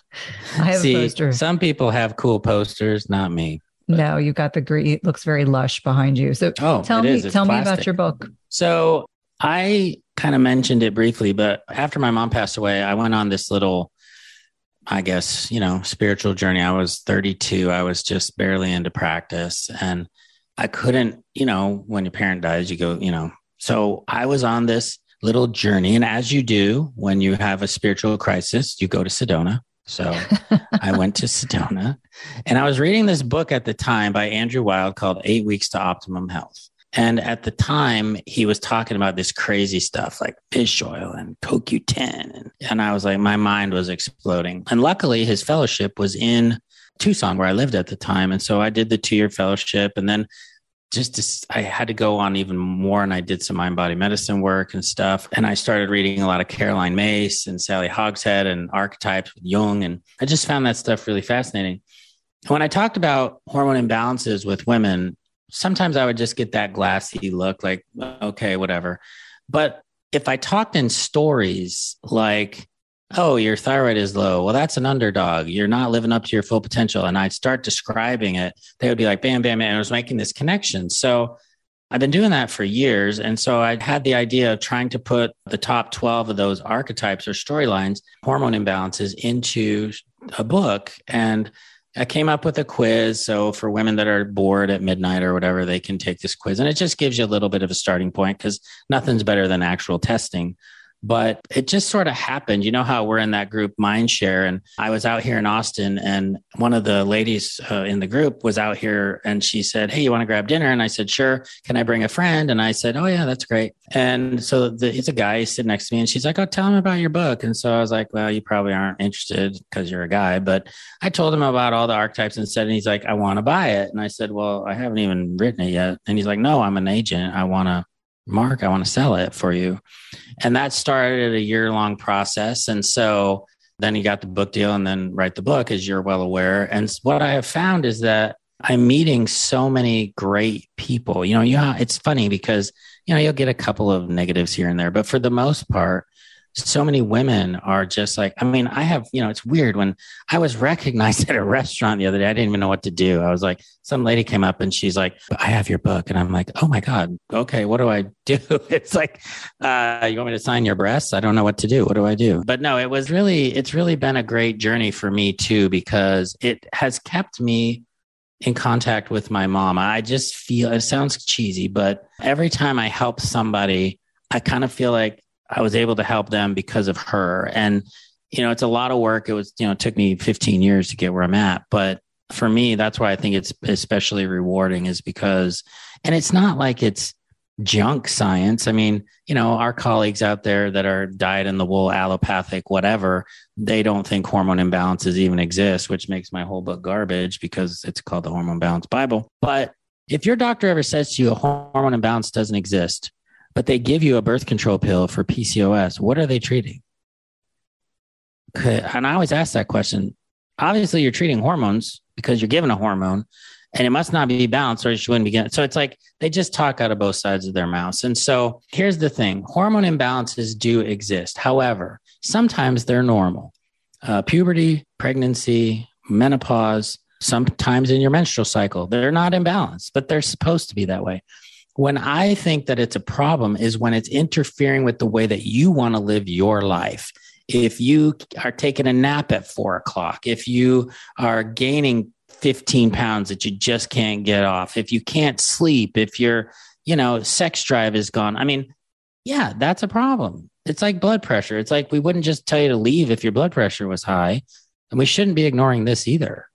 I have See, a poster. some people have cool posters, not me. No, you've got the green. It looks very lush behind you. So Oh, tell me, tell me about your book. So I kind of mentioned it briefly, but after my mom passed away, I went on this little, I guess, you know, spiritual journey. I was 32. I was just barely into practice and I couldn't, you know, when your parent dies, you go, you know. So I was on this little journey. And as you do when you have a spiritual crisis, you go to Sedona. So I went to Sedona and I was reading this book at the time by Andrew Weil called Eight Weeks to Optimum Health. And at the time, he was talking about this crazy stuff like fish oil and CoQ10. And, and I was like, my mind was exploding. And luckily, his fellowship was in Tucson, where I lived at the time. And so I did the two year fellowship. And then just to, I had to go on even more. And I did some mind body medicine work and stuff. And I started reading a lot of Caroline Myss and Sally Hogshead and archetypes with Jung. And I just found that stuff really fascinating. When I talked about hormone imbalances with women, sometimes I would just get that glassy look like, okay, whatever. But if I talked in stories like, oh, your thyroid is low, well, that's an underdog. You're not living up to your full potential. And I'd start describing it, they would be like, bam, bam, bam. And I was making this connection. So I've been doing that for years. And so I had the idea of trying to put the top 12 of those archetypes or storylines, hormone imbalances into a book. And I came up with a quiz. So for women that are bored at midnight or whatever, they can take this quiz. And it just gives you a little bit of a starting point because nothing's better than actual testing. But it just sort of happened. You know how we're in that group Mindshare, and I was out here in Austin, and one of the ladies uh, in the group was out here, and she said, "Hey, you want to grab dinner?" And I said, "Sure." Can I bring a friend? And I said, "Oh yeah, that's great." And so the, a guy sitting next to me, and she's like, "Oh, tell him about your book." And so I was like, "Well, you probably aren't interested because you're a guy." But I told him about all the archetypes and said, and he's like, "I want to buy it." And I said, "Well, I haven't even written it yet." And he's like, "No, I'm an agent. I want to." Mark, I want to sell it for you. And that started a year long process. And so then he got the book deal and then write the book, as you're well aware. And what I have found is that I'm meeting so many great people. You know, you it's funny because, you know, you'll get a couple of negatives here and there, but for the most part, so many women are just like, I mean, I have, you know, it's weird when I was recognized at a restaurant the other day, I didn't even know what to do. I was like, some lady came up and she's like, I have your book. And I'm like, oh my God, okay, what do I do? It's like, uh, you want me to sign your breasts? I don't know what to do. What do I do? But no, it was really, it's really been a great journey for me too, because it has kept me in contact with my mom. I just feel it sounds cheesy, but every time I help somebody, I kind of feel like I was able to help them because of her. And, you know, it's a lot of work. It was, you know, it took me 15 years to get where I'm at. But for me, that's why I think it's especially rewarding is because, and it's not like it's junk science. I mean, you know, our colleagues out there that are dyed in the wool, allopathic, whatever, they don't think hormone imbalances even exist, which makes my whole book garbage because it's called the Hormone Balance Bible. But if your doctor ever says to you a hormone imbalance doesn't exist, but they give you a birth control pill for PCOS, what are they treating? And I always ask that question. Obviously, you're treating hormones because you're given a hormone and it must not be balanced or you wouldn't be So it's like they just talk out of both sides of their mouths. And so here's the thing hormone imbalances do exist. However, sometimes they're normal. Uh, puberty, pregnancy, menopause, sometimes in your menstrual cycle, they're not imbalanced, but they're supposed to be that way. When I think that it's a problem is when it's interfering with the way that you want to live your life. If you are taking a nap at four o'clock, if you are gaining 15 pounds that you just can't get off, if you can't sleep, if your, you know, sex drive is gone. I mean, yeah, that's a problem. It's like blood pressure. It's like we wouldn't just tell you to leave if your blood pressure was high. And we shouldn't be ignoring this either.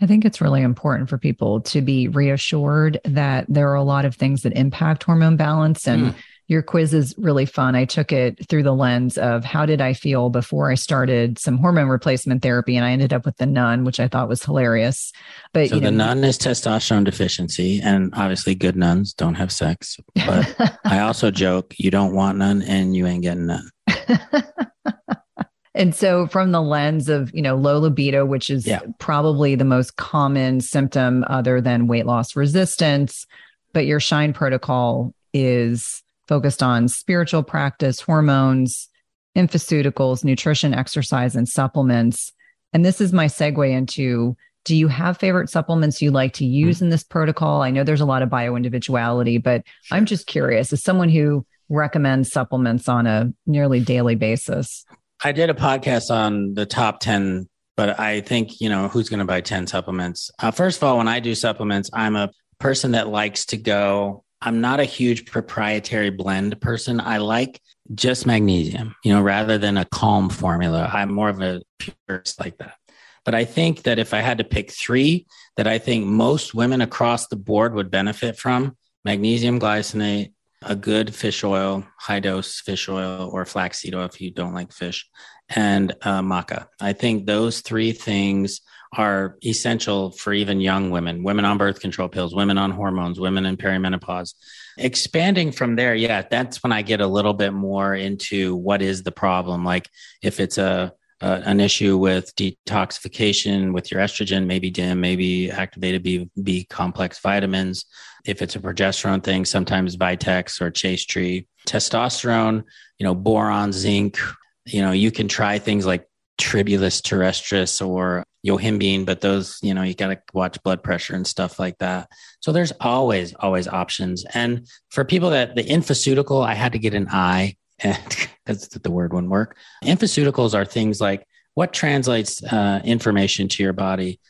I think it's really important for people to be reassured that there are a lot of things that impact hormone balance. And mm. your quiz is really fun. I took it through the lens of how did I feel before I started some hormone replacement therapy, and I ended up with the nun, which I thought was hilarious. But so you know, the nun is testosterone deficiency, and obviously good nuns don't have sex. But I also joke, you don't want none, and you ain't getting none. And so, from the lens of you know low libido, which is yeah. probably the most common symptom other than weight loss resistance, but your Shine protocol is focused on spiritual practice, hormones, infoceuticals, nutrition, exercise, and supplements. And this is my segue into do you have favorite supplements you like to use mm-hmm. in this protocol? I know there's a lot of bio individuality, but. I'm just curious as someone who recommends supplements on a nearly daily basis. I did a podcast on the top 10, but I think, you know, who's going to buy 10 supplements? Uh, first of all, when I do supplements, I'm a person that likes to go. I'm not a huge proprietary blend person. I like just magnesium, you know, rather than a calm formula. I'm more of a purist like that. But I think that if I had to pick three that I think most women across the board would benefit from magnesium glycinate, a good fish oil, high dose fish oil, or flaxseed oil if you don't like fish, and uh, maca. I think those three things are essential for even young women, women on birth control pills, women on hormones, women in perimenopause. Expanding from there, yeah, that's when I get a little bit more into what is the problem. Like if it's a uh, an issue with detoxification with your estrogen, maybe DIM, maybe activated B, B complex vitamins. If it's a progesterone thing, sometimes Vitex or Chaste Tree. Testosterone, you know, boron, zinc. You know, you can try things like Tribulus terrestris or yohimbine, but those, you know, you got to watch blood pressure and stuff like that. So there's always, always options. And for people that the infoceutical, I had to get an eye because the word wouldn't work. Infoceuticals are things like what translates uh, information to your body,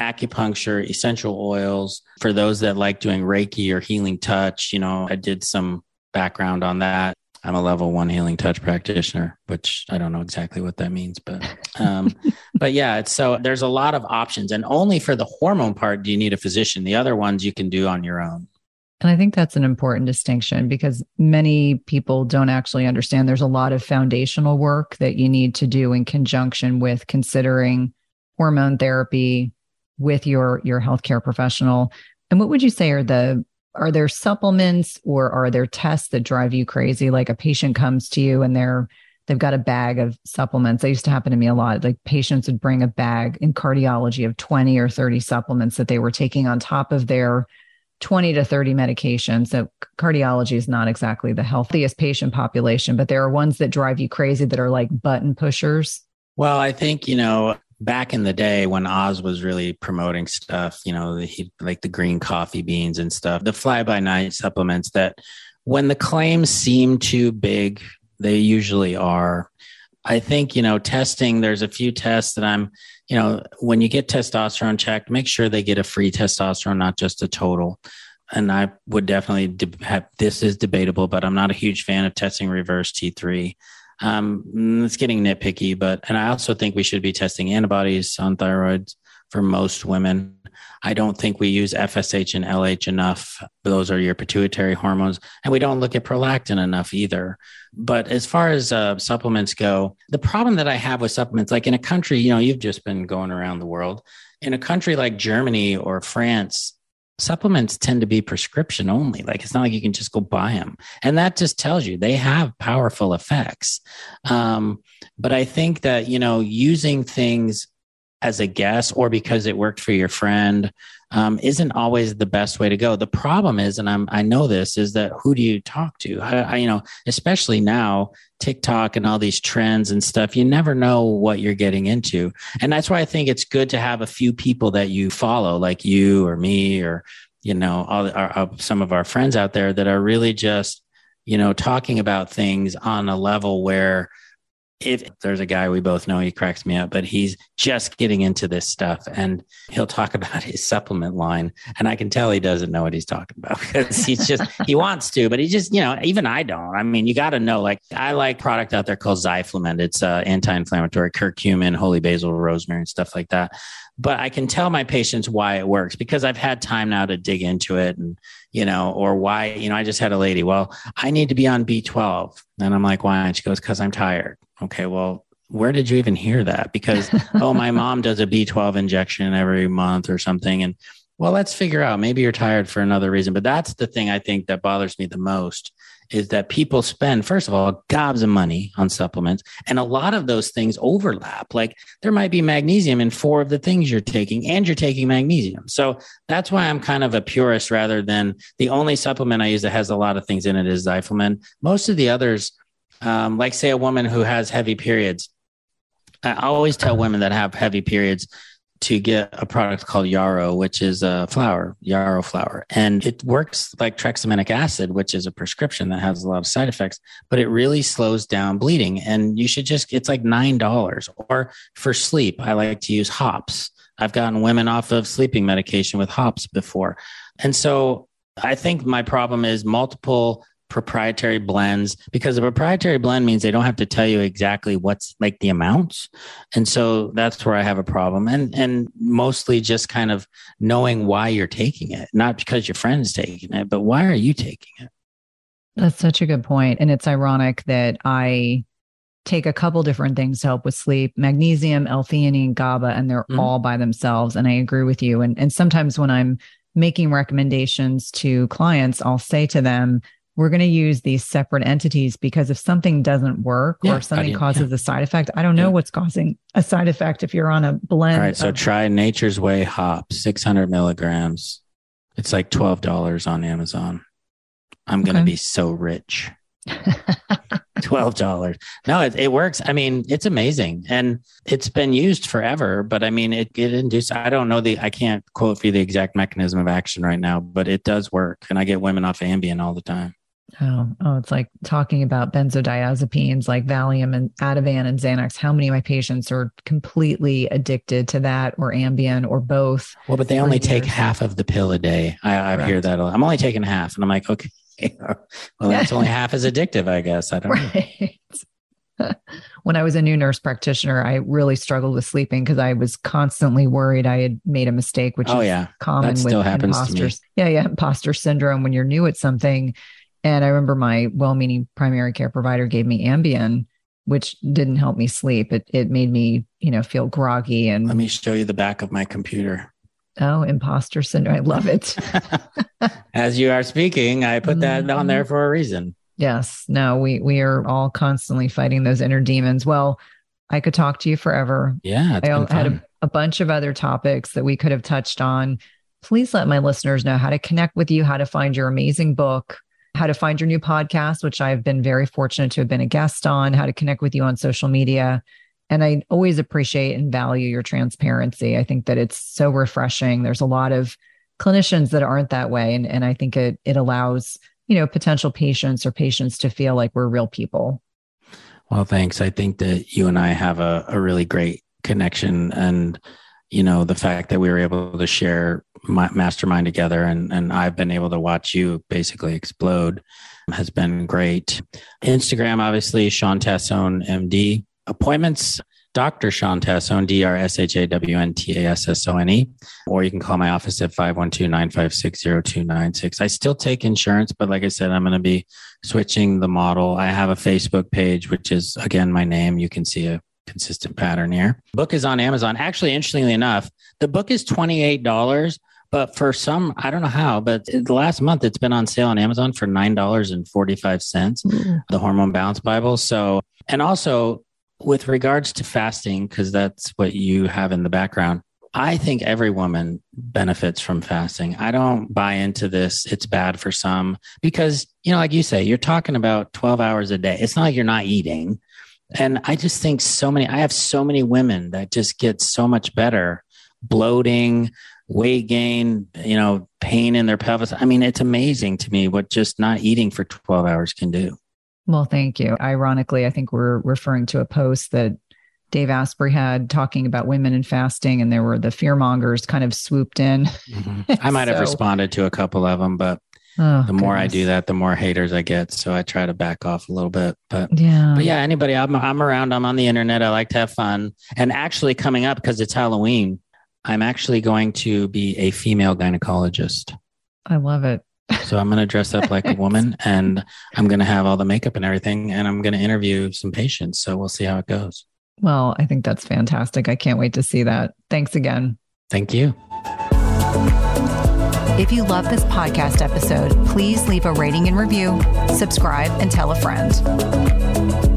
acupuncture, essential oils. For those that like doing Reiki or healing touch, you know, I did some background on that. I'm a level one healing touch practitioner, which I don't know exactly what that means, but um, but yeah, it's so there's a lot of options, and only for the hormone part do you need a physician. The other ones you can do on your own. And I think that's an important distinction because many people don't actually understand there's a lot of foundational work that you need to do in conjunction with considering hormone therapy with your your healthcare professional. And what would you say are the are there supplements or are there tests that drive you crazy like a patient comes to you and they're they've got a bag of supplements. That used to happen to me a lot. Like patients would bring a bag in cardiology of 20 or 30 supplements that they were taking on top of their 20 to 30 medications. So cardiology is not exactly the healthiest patient population, but there are ones that drive you crazy that are like button pushers. Well, I think, you know, back in the day when Oz was really promoting stuff, you know, he, like the green coffee beans and stuff, the fly by night supplements that when the claims seem too big, they usually are. I think, you know, testing, there's a few tests that I'm, you know, when you get testosterone checked, make sure they get a free testosterone, not just a total. And I would definitely have this is debatable, but I'm not a huge fan of testing reverse T3. Um, it's getting nitpicky, but and I also think we should be testing antibodies on thyroids for most women. I don't think we use FSH and LH enough. Those are your pituitary hormones. And we don't look at prolactin enough either. But as far as uh, supplements go, the problem that I have with supplements, like in a country, you know, you've just been going around the world. In a country like Germany or France, supplements tend to be prescription only. Like it's not like you can just go buy them. And that just tells you they have powerful effects. Um, but I think that, you know, using things as a guess or because it worked for your friend um, isn't always the best way to go. The problem is, and I'm, I know this, is that who do you talk to? I, I, you know, especially now, TikTok and all these trends and stuff, you never know what you're getting into. And that's why I think it's good to have a few people that you follow, like you or me or, you know, all our, our, some of our friends out there that are really just, you know, talking about things on a level where if there's a guy we both know, he cracks me up, but he's just getting into this stuff and he'll talk about his supplement line. And I can tell he doesn't know what he's talking about because he's just, he wants to, but he just, you know, even I don't. I mean, you got to know, like, I like product out there called Zyflamend. It's uh, anti inflammatory, curcumin, holy basil, rosemary, and stuff like that. But I can tell my patients why it works because I've had time now to dig into it and, you know, or why, you know, I just had a lady, well, I need to be on B12. And I'm like, why? And she goes, because I'm tired. Okay, well, where did you even hear that? Because, oh, my mom does a B12 injection every month or something. And well, let's figure out maybe you're tired for another reason. But that's the thing I think that bothers me the most is that people spend, first of all, gobs of money on supplements. And a lot of those things overlap. Like there might be magnesium in four of the things you're taking, and you're taking magnesium. So that's why I'm kind of a purist rather than the only supplement I use that has a lot of things in it is Zyflamend. Most of the others, Um, like, say, a woman who has heavy periods. I always tell women that have heavy periods to get a product called yarrow, which is a flower, yarrow flower. And it works like tranexamic acid, which is a prescription that has a lot of side effects, but it really slows down bleeding. And you should just, it's like $9. Or for sleep, I like to use hops. I've gotten women off of sleeping medication with hops before. And so I think my problem is multiple proprietary blends because a proprietary blend means they don't have to tell you exactly what's like the amounts. And so that's where i have a problem. And and mostly just kind of knowing why you're taking it not because your friend's taking it but why are you taking it? That's such a good point. And it's ironic that i take a couple different things to help with sleep magnesium l-theanine gaba and they're mm-hmm. all by themselves and i agree with you. And and sometimes when i'm making recommendations to clients i'll say to them we're going to use these separate entities because if something doesn't work yeah, or something causes yeah. a side effect, I don't know yeah. what's causing a side effect if you're on a blend. All right. So try Nature's Way hop, 600 milligrams. It's like $12 on Amazon. I'm going to okay. be so rich. $12. No, it, it works. I mean, it's amazing. And it's been used forever, but I mean, it, it induced, I don't know the, I can't quote for you the exact mechanism of action right now, but it does work. And I get women off Ambien all the time. Oh, oh, it's like talking about benzodiazepines like Valium and Ativan and Xanax. How many of my patients are completely addicted to that or Ambien or both? Well, but they only years. take half of the pill a day. I, I hear that. A lot. I'm only taking half, and I'm like, okay, well, that's only half as addictive, I guess. I don't right. know. when I was a new nurse practitioner, I really struggled with sleeping because I was constantly worried I had made a mistake, which oh, is yeah. common that with imposters. Yeah, yeah, imposter syndrome when you're new at something and I remember my well meaning primary care provider gave me Ambien, which didn't help me sleep. It, it made me, you know, feel groggy. And let me show you the back of my computer. Oh, imposter syndrome. I love it. As you are speaking, I put that mm-hmm. on there for a reason. Yes. No, we we are all constantly fighting those inner demons. Well, I could talk to you forever. Yeah. I had a, a bunch of other topics that we could have touched on. Please let my listeners know how to connect with you, how to find your amazing book, how to find your new podcast, which I've been very fortunate to have been a guest on, how to connect with you on social media. And I always appreciate and value your transparency. I think that it's so refreshing. There's a lot of clinicians that aren't that way. And, and I think it it allows, you know, potential patients or patients to feel like we're real people. Well, thanks. I think that you and I have a, a really great connection and you know the fact that we were able to share my mastermind together and and I've been able to watch you basically explode has been great. Instagram obviously Shawn Tassone MD appointments Dr. Shawn Tassone, D R S H A W N T A S S O N E, or you can call my office at 512 956 0296. I still take insurance, but like I said, I'm going to be switching the model. I have a Facebook page, which is again my name. You can see a consistent pattern here. Book is on Amazon. Actually, interestingly enough, the book is $28, but for some, I don't know how, but the last month it's been on sale on Amazon for $9.45, mm. the Hormone Balance Bible. So, and also with regards to fasting, because that's what you have in the background, I think every woman benefits from fasting. I don't buy into this. It's bad for some because, you know, like you say, you're talking about 12 hours a day. It's not like you're not eating. And I just think so many, I have so many women that just get so much better bloating, weight gain, you know, pain in their pelvis. I mean, it's amazing to me what just not eating for 12 hours can do. Well, thank you. Ironically, I think we're referring to a post that Dave Asprey had talking about women and fasting, and there were the fear mongers kind of swooped in. Mm-hmm. I might so, have responded to a couple of them, but oh, the more goodness. I do that, the more haters I get. So I try to back off a little bit. But yeah, but yeah, anybody, I'm, I'm around. I'm on the internet. I like to have fun. And actually, coming up because it's Halloween, I'm actually going to be a female gynecologist. I love it. so I'm going to dress up like a woman and I'm going to have all the makeup and everything and I'm going to interview some patients. So we'll see how it goes. Well, I think that's fantastic. I can't wait to see that. Thanks again. Thank you. If you love this podcast episode, please leave a rating and review, subscribe, and tell a friend.